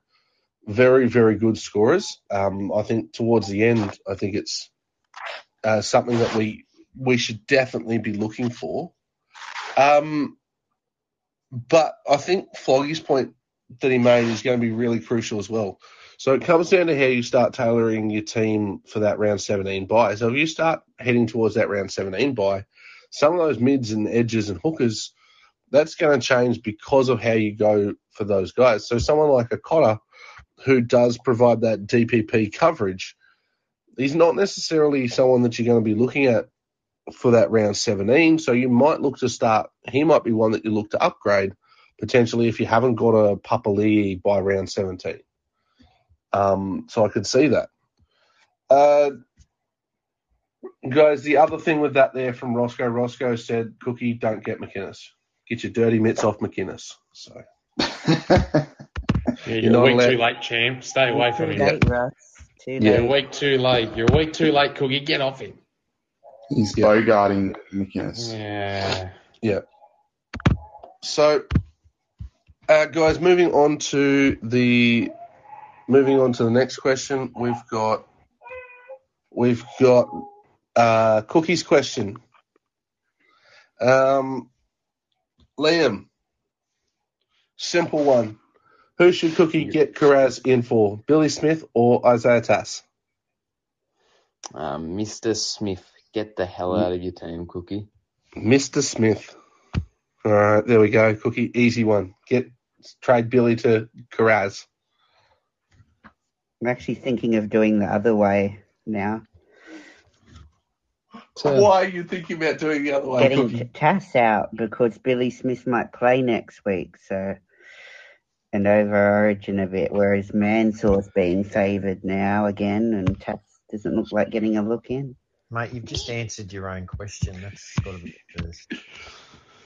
very very good scorers. Um, I think towards the end, I think it's uh, something that we we should definitely be looking for. Um, but I think Floggy's point that he made is going to be really crucial as well. So it comes down to how you start tailoring your team for that round 17 buy. So if you start heading towards that round 17 buy, some of those mids and edges and hookers, that's going to change because of how you go for those guys. So someone like a Cotter who does provide that DPP coverage, he's not necessarily someone that you're going to be looking at for that round 17. So you might look to start, he might be one that you look to upgrade potentially if you haven't got a Papali'i by round 17. Um, so I could see that. Uh, guys, the other thing with that there from Roscoe, Roscoe said, Cookie, don't get McInnes. Get your dirty mitts off McInnes. So Yeah, You're you're, a week allowed- too late, champ. Stay away from Too him. late, Yeah. You're a week too late. You're a week too late, Cookie. Get off him. He's Yeah. bogarting McInnes. Yeah. So, uh, guys, moving on to the moving on to the next question, we've got we've got uh, Cookie's question. Um, Liam, simple one: Who should Cookie get Kiraz in for? Billy Smith or Isaiah Tass? Um, Mr. Smith, get the hell out of your team, Cookie. Mr. Smith. All right, there we go. Cookie, easy one. Get trade Billy to Kiraz. I'm actually thinking of doing the other way now. So, Why are you thinking about doing the other way, Getting Cookie? Tass out because Billy Smith might play next week, so and over Origin a bit, whereas Mansell's being favoured now again, and Tass doesn't look like getting a look in. Mate, you've just answered your own question. That's got to be the first.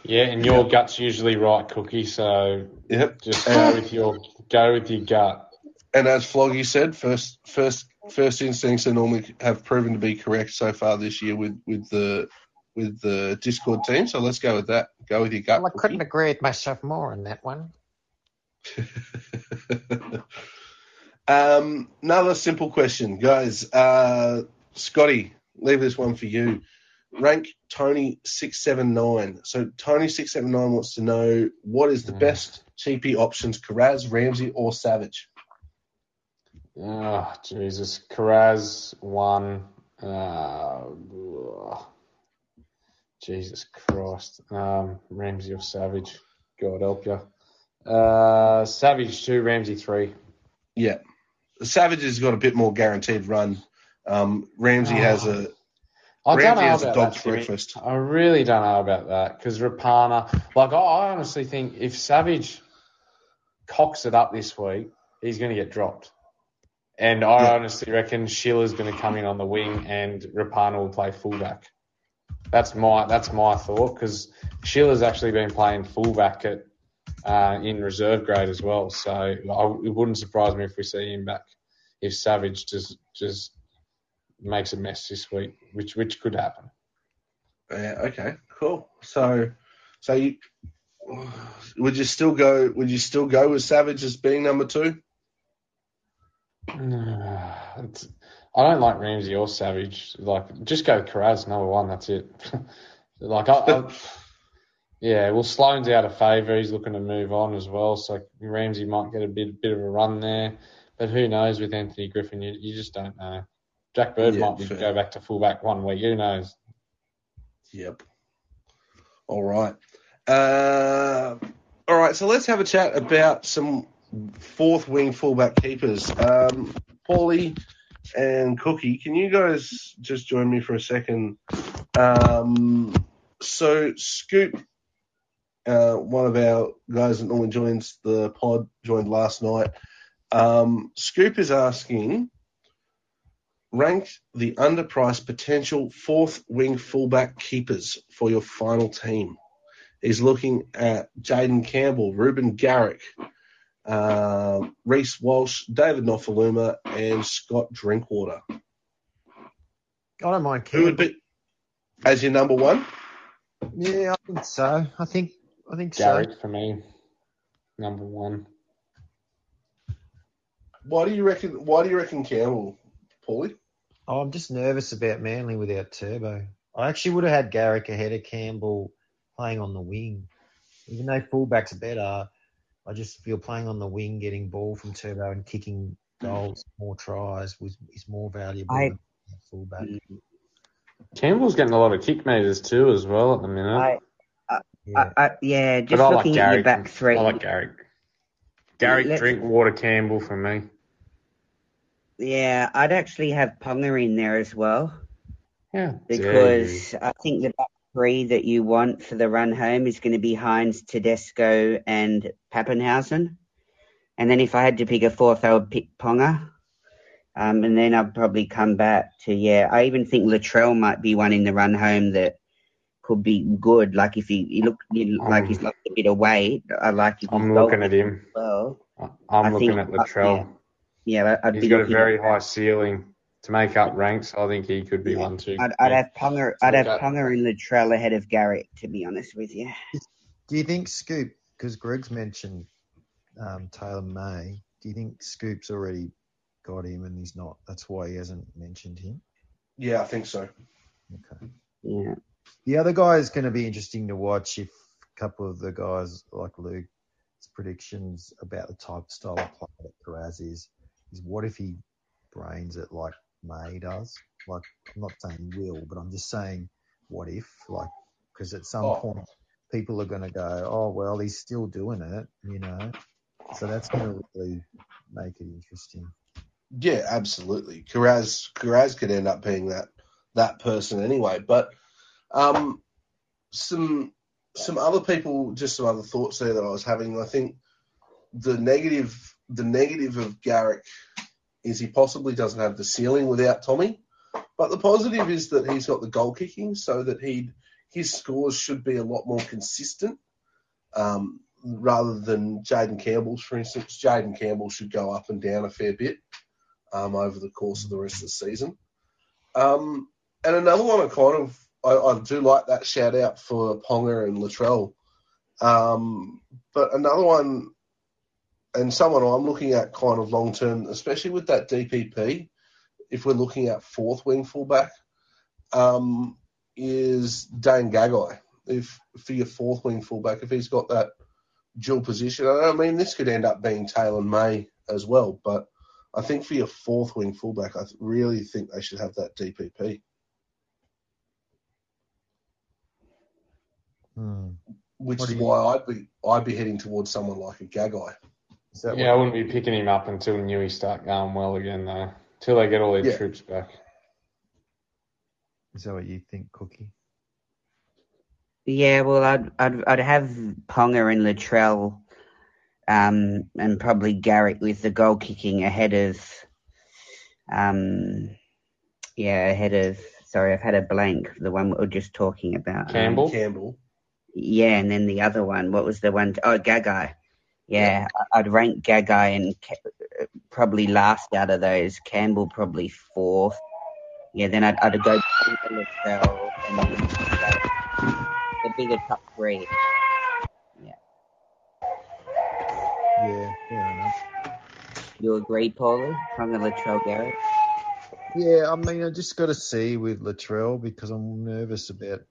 Yeah, and your gut's usually right, Cookie. So Yep. just go with your go with your gut. And as Floggy said, first first first instincts are normally have proven to be correct so far this year with, with the with the Discord team. So let's go with that. Go with your gut. Well, I couldn't agree with myself more on that one. um, another simple question, guys. Uh, Scotty, leave this one for you. Rank Tony six seven nine. So Tony six seven nine wants to know what is the Mm. best TP options: Kiraz, Ramsey, or Savage? Oh, Jesus. Kiraz one. Uh. Jesus Christ. Um, Ramsey or Savage. God help you. Uh, Savage two, Ramsey three. Yeah, Savage has got a bit more guaranteed run. Um, Ramsey has a I don't know has a about dog's that, breakfast. I really don't know about that because Rapana, like I, I honestly think if Savage cocks it up this week, he's going to get dropped. And I Yeah. honestly reckon Sheila's going to come in on the wing and Rapana will play fullback. That's my that's my thought because Sheila's actually been playing fullback at uh, in reserve grade as well. So I, it wouldn't surprise me if we see him back if Savage just just makes a mess this week, which which could happen. Yeah, okay, cool. So, so you would you still go? Would you still go with Savage as being number two? It's, I don't like Ramsey or Savage. Like, just go Kiraz number one. That's it. like, I, I, yeah. Well, Sloan's out of favour. He's looking to move on as well. So Ramsey might get a bit bit of a run there. But who knows with Anthony Griffin? You, you just don't know. Jack Bird Yeah, might be, go back to fullback one week. Who knows? Yep. All right. Uh, all right. So let's have a chat about some fourth wing fullback keepers. Um, Paulie and Cookie, can you guys just join me for a second? Um, so Scoop, uh, one of our guys that normally joins the pod, joined last night. Um, Scoop is asking rank the underpriced potential fourth wing fullback keepers for your final team. He's looking at Jaden Campbell, Reuben Garrick, uh, Reece Walsh, David Nofoaluma, and Scott Drinkwater. I don't mind Who would be as your number one? Yeah, I think so. I think I think so. Garrick for me, number one. Why do you reckon? Why do you reckon Campbell, Paulie? Oh, I'm just nervous about Manly without Turbo. I actually would have had Garrick ahead of Campbell playing on the wing. Even though fullback's better, I just feel playing on the wing, getting ball from Turbo and kicking goals, more tries, was is more valuable I- than fullback. Campbell's getting a lot of kick meters too as well at the minute. I, Yeah. I, I, yeah, but just I like looking at Garrick. your back three. I like Garrick. Garrick, Let's- Drinkwater, Campbell for me. Yeah, I'd actually have Ponga in there as well Yeah. because I think the back three that you want for the run home is going to be Hynes, Tedesco, and Papenhuyzen. And then if I had to pick a fourth, I would pick Ponga. Um, and then I'd probably come back to yeah. I even think Latrell might be one in the run home that could be good. Like if he, he look he, like he's lost a bit of weight, I like if I'm looking at him. well. I'm I looking think- at Latrell. Yeah, I'd He's be got a very high ceiling to make up ranks. I think he could be Yeah. one too. I'd, I'd have Ponga. I'd have Okay. Ponga and Latrell ahead of Garrett, to be honest with you. Do you think Scoop, because Greg's mentioned um, Taylan May, do you think Scoop's already got him and he's not? That's why he hasn't mentioned him. Yeah, I think so. Okay. Yeah. The other guy is going to be interesting to watch if a couple of the guys like Luke's predictions about the type of style of player that Kiraz is, is what if he brains it like May does? Like I'm not saying will, but I'm just saying what if, like, because at some Oh. point people are going to go, oh well, he's still doing it, you know. So that's going to really make it interesting. Yeah, absolutely. Kiraz Kiraz could end up being that that person anyway. But um, some some other people, just some other thoughts there that I was having. I think the negative the negative of Garrick is he possibly doesn't have the ceiling without Tommy. But the positive is that he's got the goal kicking, so that he his scores should be a lot more consistent. Um, rather than Jaden Campbell's, for instance, Jaden Campbell should go up and down a fair bit um, over the course of the rest of the season. Um, and another one, I kind of I, I do like that shout out for Ponga and Latrell. Um, but another one, and someone I'm looking at kind of long term, especially with that DPP, if we're looking at fourth wing fullback, um, is Dane Gagai. If for your fourth wing fullback, if he's got that dual position, I mean this could end up being Taylan May as well, but I think for your fourth wing fullback, I really think they should have that DPP. Hmm. which What is you- why I'd be I'd be heading towards someone like a Gagai. Is that Yeah, I wouldn't be picking him up until Newey start going well again, though. Till they get all their Yeah. troops back. is that what you think, Cookie? Yeah, well, I'd I'd I'd have Ponga and Latrell, um, and probably Garrick with the goal kicking ahead of, um, yeah, ahead of. Sorry, I've had a blank. The one we were just talking about. Um, Campbell? Campbell. yeah, and then the other one. What was the one? Oh, Gagai. Yeah, I'd rank Gagai and probably last out of those. Campbell probably fourth. Yeah, then I'd I'd go Latrell, and the bigger top three. Yeah, Yeah, fair enough. You agree, Paulie? Ponga, Latrell, Garrett? Yeah, I mean, I just got to see with Latrell because I'm nervous about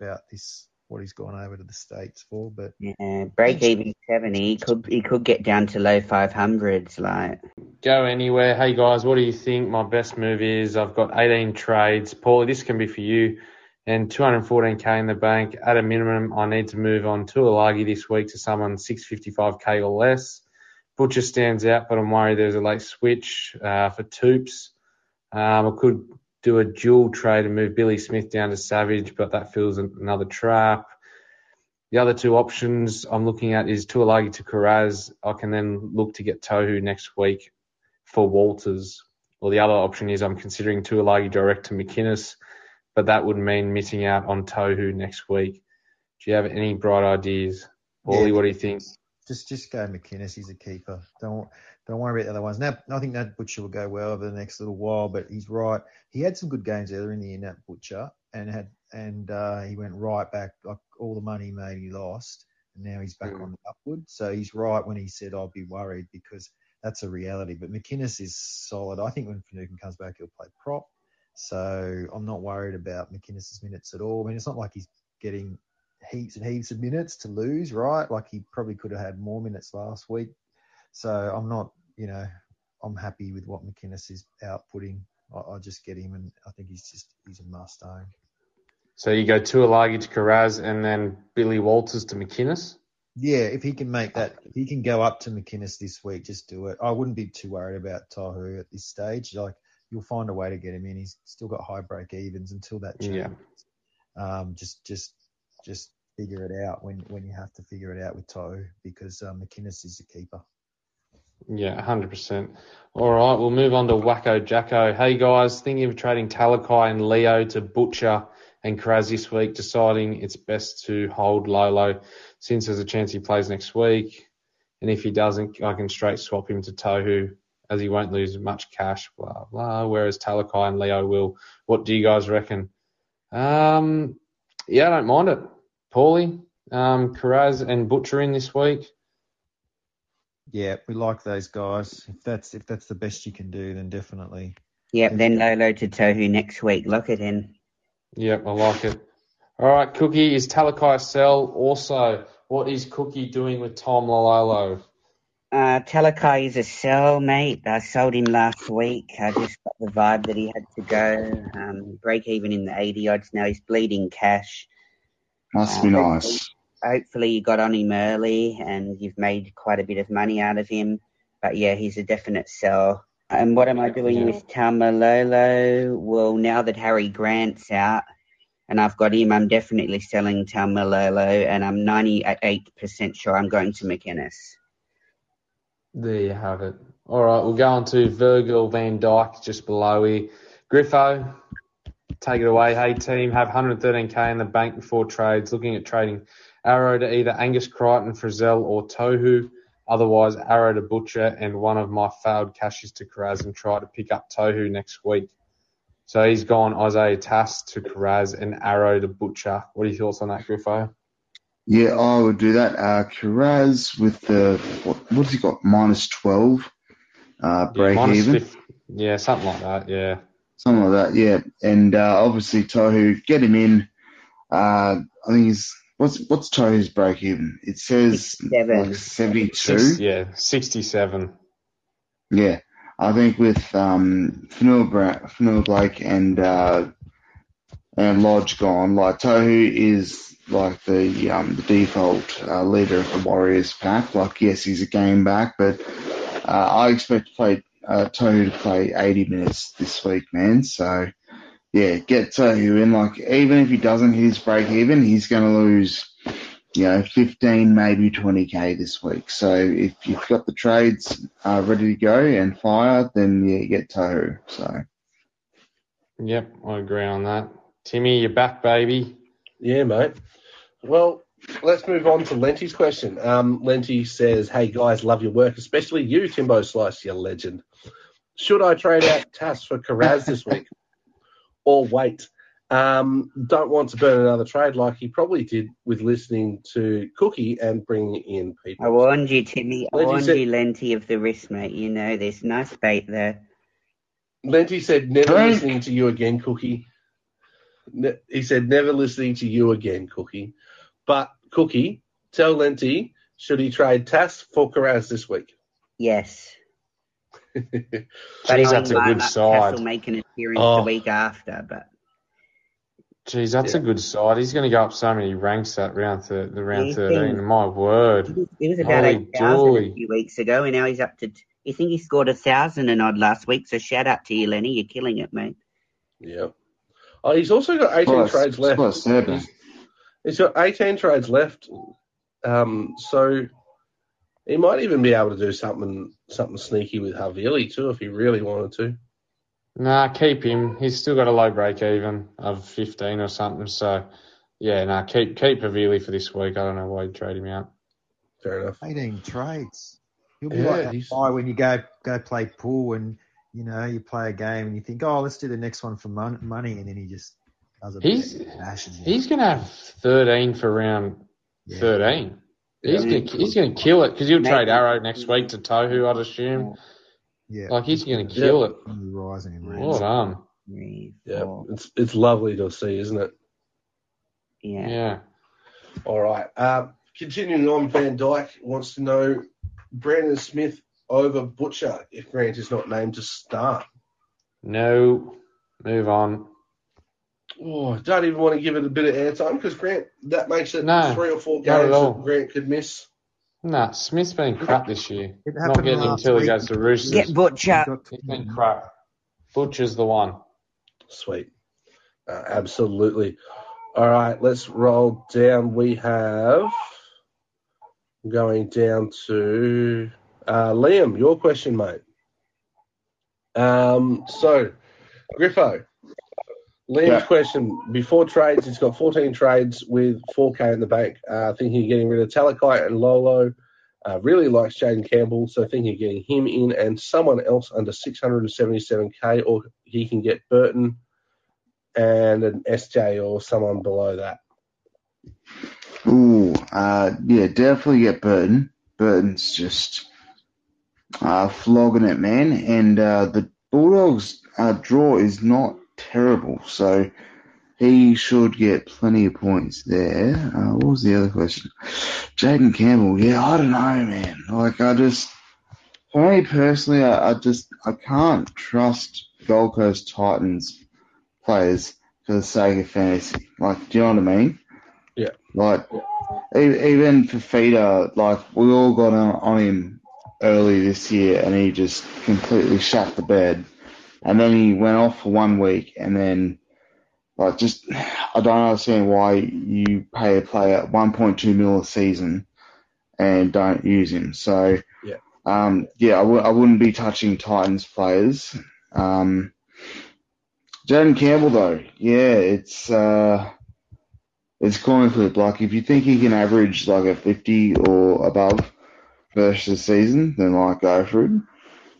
about this what he's gone over to the states for. But Yeah, break even seventy. He could he could get down to low five hundreds. Like Go anywhere. Hey guys, what do you think? My best move is I've got 18 trades. Paulie, this can be for you. And 214k in the bank. At a minimum, I need to move on Tuilagi this week to someone 655k or less. Butcher stands out, but I'm worried there's a late switch uh, for Toops. Um, I could do a dual trade and move Billy Smith down to Savage, but that feels another trap. The other two options I'm looking at is Tuilagi to Kiraz. I can then look to get Tohu next week for Walters. Or the other option is I'm considering Tuilagi direct to McInnes, but that would mean missing out on Tohu next week. Do you have any bright ideas? Paulie, Yeah. what do you think? just just go McInnes. He's a keeper. Don't don't worry about the other ones. Now, I think that Butcher will go well over the next little while. But he's right. He had some good games earlier in the year, that Butcher, and had and uh, he went right back. Like all the money he made, he lost, and now he's back Mm. on the upward. So he's right when he said I'll be worried because that's a reality. But McInnes is solid. I think when Finucane comes back, he'll play prop. So I'm not worried about McInnes' minutes at all. I mean, it's not like he's getting heaps and heaps of minutes to lose, right? Like he probably could have had more minutes last week. So I'm not, you know, I'm happy with what McInnes is outputting. I, I'll just get him, and I think he's just he's a must own. So you go Tuilagi to Kiraz and then Billy Walters to McInnes? Yeah, if he can make that, if he can go up to McInnes this week, just do it. I wouldn't be too worried about Tohu at this stage. Like you'll find a way to get him in. He's still got high break evens until that changes. Yeah. Um, just just just figure it out when when you have to figure it out with Tohu because um, McInnes is a keeper. Yeah, 100%. All right, we'll move on to Wacko Jacko. Hey guys, thinking of trading Talakai and Leo to Butcher and Kiraz this week, deciding it's best to hold Lolo since there's a chance he plays next week. And if he doesn't, I can straight swap him to Tohu as he won't lose much cash, blah, blah. Whereas Talakai and Leo will. What do you guys reckon? Um, yeah, I don't mind it. Paulie, um, Kiraz and Butcher in this week. Yeah, we like those guys. If that's if that's the best you can do, then definitely. Yep, then Lolo to Tohu next week. Lock it in. Yep, I like it. All right, Cookie, is Talakai sell? Also, what is Cookie doing with Taumalolo? Uh, Talakai is a sell, mate. I sold him last week. I just got the vibe that he had to go. Um, break even in the 80 odds now. He's bleeding cash. Must Uh, be nice. Hopefully you got on him early and you've made quite a bit of money out of him. But yeah, he's a definite sell. And what am I doing Yeah. with Taumalolo? Well, now that Harry Grant's out and I've got him, I'm definitely selling Taumalolo and I'm 98% sure I'm going to McInnes. There you have it. All right, we'll go on to Virgil van Dyke just below here. Griffo, take it away. Hey, team, have 113k in the bank before trades. Looking at trading Arrow to either Angus Crichton, Frizell, or Tohu. Otherwise, Arrow to Butcher and one of my failed cashes to Kiraz and try to pick up Tohu next week. So he's gone Isaiah Tass to Kiraz and Arrow to Butcher. What are your thoughts on that, Griffo? Yeah, I would do that. Uh, Kiraz with the what, what's he got? Minus twelve. Uh, Yeah, break minus even, 50 yeah, something like that. Yeah. something like that. Yeah, and uh, obviously Tohu, get him in. Uh, I think he's what's what's Tohu's break even? It says 67. like seventy two. Yeah, 67. Yeah, I think with um, Fonua, Bra- Fonua Blake and uh, and Lodge gone, like Tohu is like the um, the default uh, leader of the Warriors pack. Like, yes, he's a game back, but uh, I expect to play uh, Tohu to play 80 minutes this week, man. So yeah, get Tohu in. Like, even if he doesn't hit his break even, he's going to lose. You know, 15, maybe 20k this week. So if you've got the trades uh, ready to go and fire, then yeah, get Tohu. So Yep, I agree on that. Timmy, you're back, baby. Yeah, mate. Well, let's move on to Lenty's question. Um, Lenty says, "Hey guys, love your work, especially you, Timbo Slice, you legend. Should I trade out Tass for Kiraz this week, or wait? Um, don't want to burn another trade like he probably did with listening to Cookie and bringing in people. I warned you, Timmy. I Lenty warned said- you, Lenty, of the risk, mate. You know, there's nice bait there. Lenty said, never Drink. listening to you again, Cookie. Ne- he said, never listening to you again, Cookie. But, Cookie, tell Lenty, should he trade Tass for Kiraz this week? Yes. But Jeez, that's a good side. Tass will make an appearance Oh. the week after, but Jeez, that's a good side. He's going to go up so many ranks that round thir- the round He's 13. been- My he word. was, he was about Holy 8,000 a few weeks ago, and now he's up to. You think he scored a thousand and odd last week. So shout out to you, Lenny. You're killing it, mate. Yeah. Oh, he's also got 18 Well, trades that's what I left. said, man. He's, he's got 18 trades left. Um, so he might even be able to do something something sneaky with Havili too if he really wanted to. Nah, keep him. He's still got a low break even of 15 or something. So, yeah, nah, keep keep Havili for this week. I don't know why you trade him out. Fair enough. 18 trades. You'll be Yeah, like that he's- guy when you go go play pool and you know you play a game and you think, oh, let's do the next one for mon- money, and then he just does a He's- bet and. He's going to have 13 for round Yeah. 13. He's Yeah. gonna he's gonna kill it because he'll Maybe. trade Arrow next week to Tohu, I'd assume. Yeah, Like he's gonna kill it. He's rising in Well ranks. done. Three, Yeah, it's it's lovely to see, isn't it? Yeah. Yeah. All right. Um, continuing on, Van Dyke wants to know Brandon Smith over Butcher if Grant is not named to start. No. Move on. Oh, I don't even want to give it a bit of airtime because Grant that makes it No, three or four not at games that Grant could miss. Nah, Smith's been crap this year. It Not getting him last until he week. goes to Roosters. Get Butcher. He got He's been crap. Butcher's the one. Sweet. Uh, absolutely. All right, let's roll down. We have going down to uh, Liam. Your question, mate. Um, so, Griffo. Liam's Yeah. question before trades, he's got 14 trades with 4K in the bank. Uh, thinking of getting rid of Talakai and Lolo. Uh, really likes Jaden Campbell, so thinking of getting him in and someone else under 677k, or he can get Burton and an SJ or someone below that. Ooh, uh, yeah, definitely get Burton. Burton's just uh, flogging it, man. And uh, the Bulldogs' uh, draw is not terrible, so he should get plenty of points there. Uh, what was the other question? Jaden Campbell, yeah, I don't know, man. Like, I just, for me personally, I, I just I can't trust Gold Coast Titans players for the sake of fantasy. Like, do you know what I mean? Yeah. Like, even for Feeder, like we all got on, on him early this year, and he just completely shut the bed. And then he went off for one week, and then like just I don't understand why you pay a player 1.2 mil a season and don't use him. So Yeah. um, yeah, I w- I wouldn't be touching Titans players. Um, Jaden Campbell though, yeah, it's uh, it's coin flip. Like if you think he can average like a 50 or above versus season, then like go for it.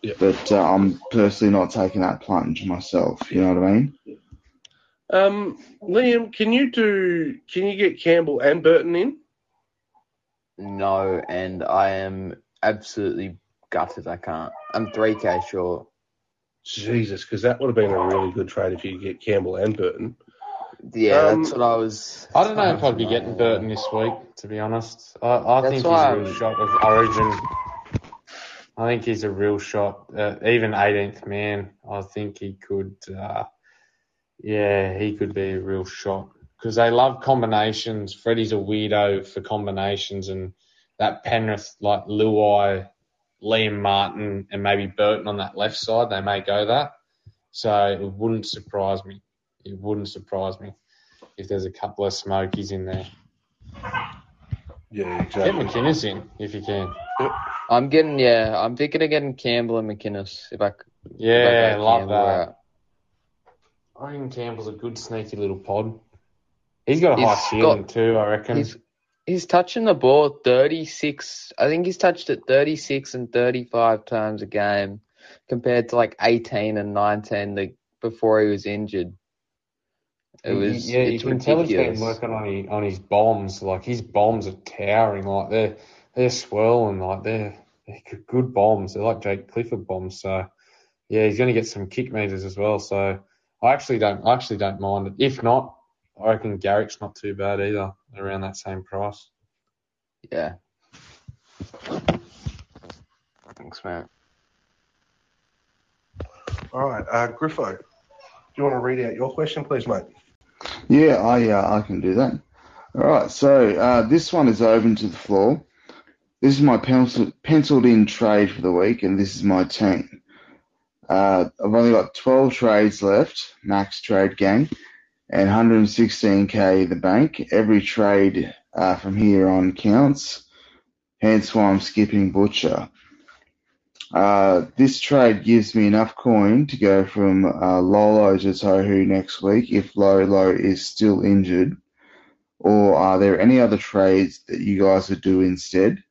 Yeah. But uh, I'm personally not taking that plunge myself. You know what I mean? Um, Liam, can you do? Can you get Campbell and Burton in? No, and I am absolutely gutted I can't. I'm 3k short. Jesus, because that would have been a really good trade if you could get Campbell and Burton. Yeah, Um, that's what I was. I don't know if I'd be getting Burton this week, to be honest. I, I think he's a real shot of Origin. I think he's a real shot. Uh, even 18th man, I think he could. Uh, yeah, he could be a real shot because they love combinations. Freddie's a weirdo for combinations, and that Penrith like Luai, Liam Martin, and maybe Burton on that left side, they may go that. So it wouldn't surprise me. It wouldn't surprise me if there's a couple of smokies in there. Yeah, Get exactly. McInnes in if you can. I'm getting yeah. I'm thinking of getting Campbell and McInnes if I. c- if I Yeah, love Campbell that. out. I think Campbell's a good sneaky little pod. He's got a He's high ceiling got- too, I reckon. He's he's touching the ball 36. I think he's touched it 36 and 35 times a game, compared to like 18 and 19 the before he was injured. It was yeah, you it's can tell he's been working on his, on his bombs. Like his bombs are towering. Like they're they're swirling. Like they're, they're good bombs. They're like Jake Clifford bombs. So yeah, he's going to get some kick meters as well. So I actually don't I actually don't mind it. If not, I reckon Garrick's not too bad either. Around that same price. Yeah. Thanks, man. All right, uh, Griffo, do you want to read out your question, please, mate? Yeah, I uh, I can do that. All right, so uh, this one is open to the floor. This is my pencil, penciled in trade for the week, and this is my team. Uh, I've only got 12 trades left, max trade gang, and 116k in the bank. Every trade uh, from here on counts, hence why I'm skipping Butcher. Uh, this trade gives me enough coin to go from uh, Lolo to Tohu next week if Lolo is still injured. Or are there any other trades that you guys would do instead?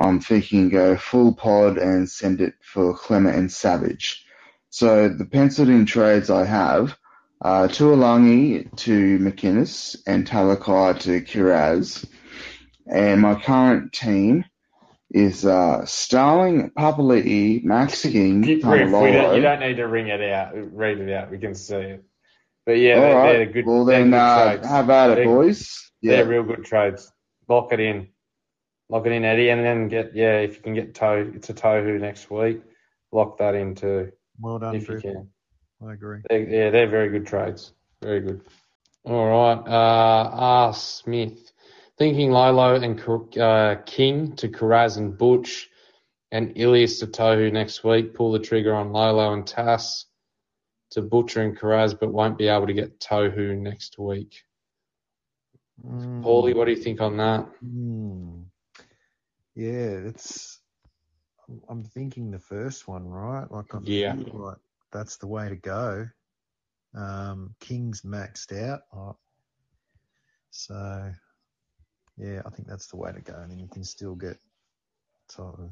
I'm thinking go full pod and send it for Clement and Savage. So the penciled in trades I have are Tuilagi to McInnes and Talakai to Kiraz. And my current team is uh, Starling, Papali'i, Max King, Keep we don't, you don't need to ring it out, read it out. We can see it. But yeah, All they're, right. they're good. well they're then, good uh, trades. how about it, They're- boys? They're real good trades. Lock it in. Lock it in, Eddie, and then get yeah. If you can get Toe, it's a Tohu next week. Lock that in too, Well done, if you can. I agree. They're, yeah, they're very good trades. Very good. All right. Uh, R. Smith. Thinking Lolo and uh, King to Kiraz and Butch and Ilias to Tohu next week. Pull the trigger on Lolo and Tass to Butcher and Kiraz, but won't be able to get Tohu next week. Mm. Paulie, what do you think on that? Hmm. Yeah, it's. I'm- I'm thinking the first one, right? Like, I Yeah. like that's the way to go. Um, King's maxed out, oh, so yeah, I think that's the way to go. And then you can still get Toto.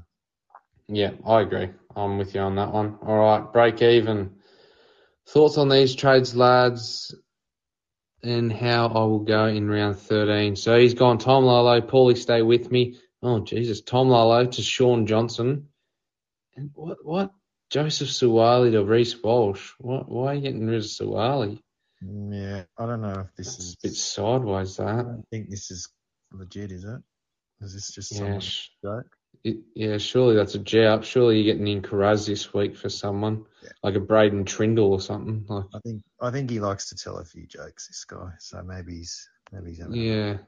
Yeah, I agree. I'm with you on that one. All right, break even. Thoughts on these trades, lads, and how I will go in round 13. So he's gone Tom Lalo, Paulie, stay with me. Oh, Jesus. Tom Lalo to Shaun Johnson. And what, what? Joseph Suaalii to Reece Walsh. What, why are you getting rid of Suaalii? Mm, Yeah, I don't know if this It's is. a bit sideways, I that. don't think this is legit, is it? Is this just Yeah, sh- joke? It, yeah, surely that's a jout. Surely you're getting in Kiraz this week for someone Yeah. like a Braydon Trindall or something. Like, I think I think he likes to tell a few jokes. This guy, so maybe he's maybe he's a-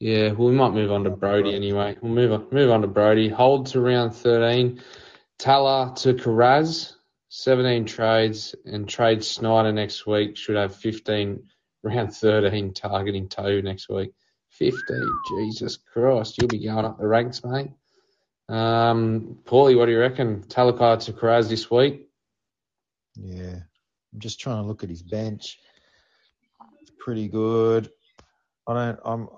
yeah. Well, we might move on to Brody anyway. We'll move on. Move on to Brody. Hold to round 13. Tala to Kiraz. 17 trades and trade Snyder next week. Should have 15 round 13 targeting Toe next week. 15. Jesus Christ, you'll be going up the ranks, mate. Um, Paulie, what do you reckon? Talakai to Kiraz this week? Yeah, I'm just trying to look at his bench. It's pretty good. I don't. I'm.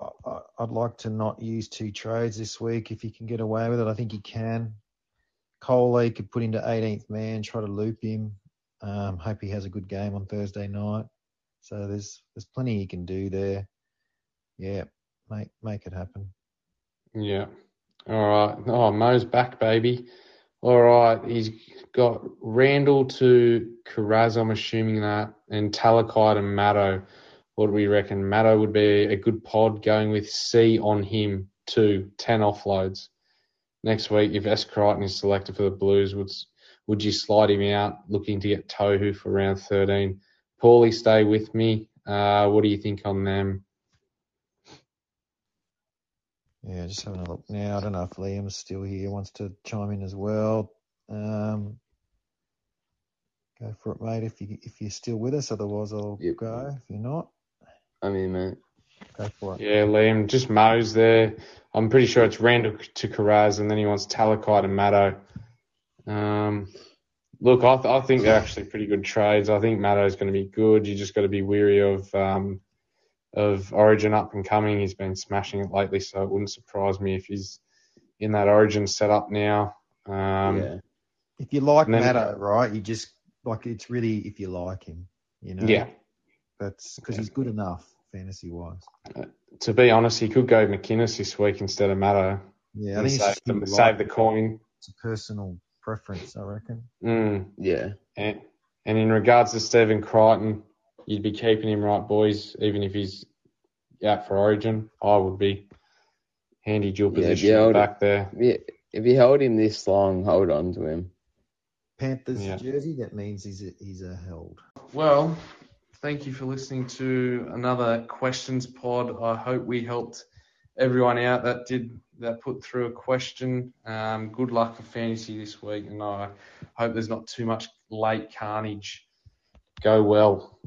I'd like to not use two trades this week if he can get away with it. I think he can. Coley could put into 18th man, try to loop him. Um, hope he has a good game on Thursday night. So there's there's plenty he can do there. Yeah, make make it happen. Yeah. All right. Oh, Mo's back, baby. All right. He's got Randall to Kiraz, I'm assuming that, and Talakai to Matto. What do we reckon? Matto would be a good pod going with C on him, too. 10 offloads. Next week, if S. Crichton is selected for the Blues, would would you slide him out looking to get Tohu for round 13? Paulie, stay with me. Uh, what do you think on them? Yeah, just having a look now. I don't know if Liam's still here, wants to chime in as well. Um, go for it, mate. If you if you're still with us, otherwise I'll Yep. go. If you're not, I'm in, mate. go for it. Yeah, Liam, just Mo's there. I'm pretty sure it's Randall to Kiraz, and then he wants Talakai to Matto. Um, look, I, th- I think they're actually pretty good trades. I think Matto's going to be good. You just got to be weary of um, of Origin up and coming. He's been smashing it lately, so it wouldn't surprise me if he's in that Origin setup now. Um, yeah. If you like And then- Matto, right, you just like it's really if you like him, you know. yeah. That's because Yeah. he's good enough fantasy wise. To be honest, he could go McInnes this week instead of Matto. Yeah, I think it's save, just the, you save the coin. It's a personal preference, I reckon. Mm. Yeah. And, and in regards to Stephen Crichton, you'd be keeping him right, boys, even if he's out for Origin. I would be. Handy dual Yeah, position yeah, I would- back there. Yeah. If you hold him this long, hold on to him. Panthers Yeah. jersey, that means he's a, he's a held. Well, thank you for listening to another questions pod. I hope we helped everyone out that did that put through a question. Um, good luck for fantasy this week, and I hope there's not too much late carnage. Go well.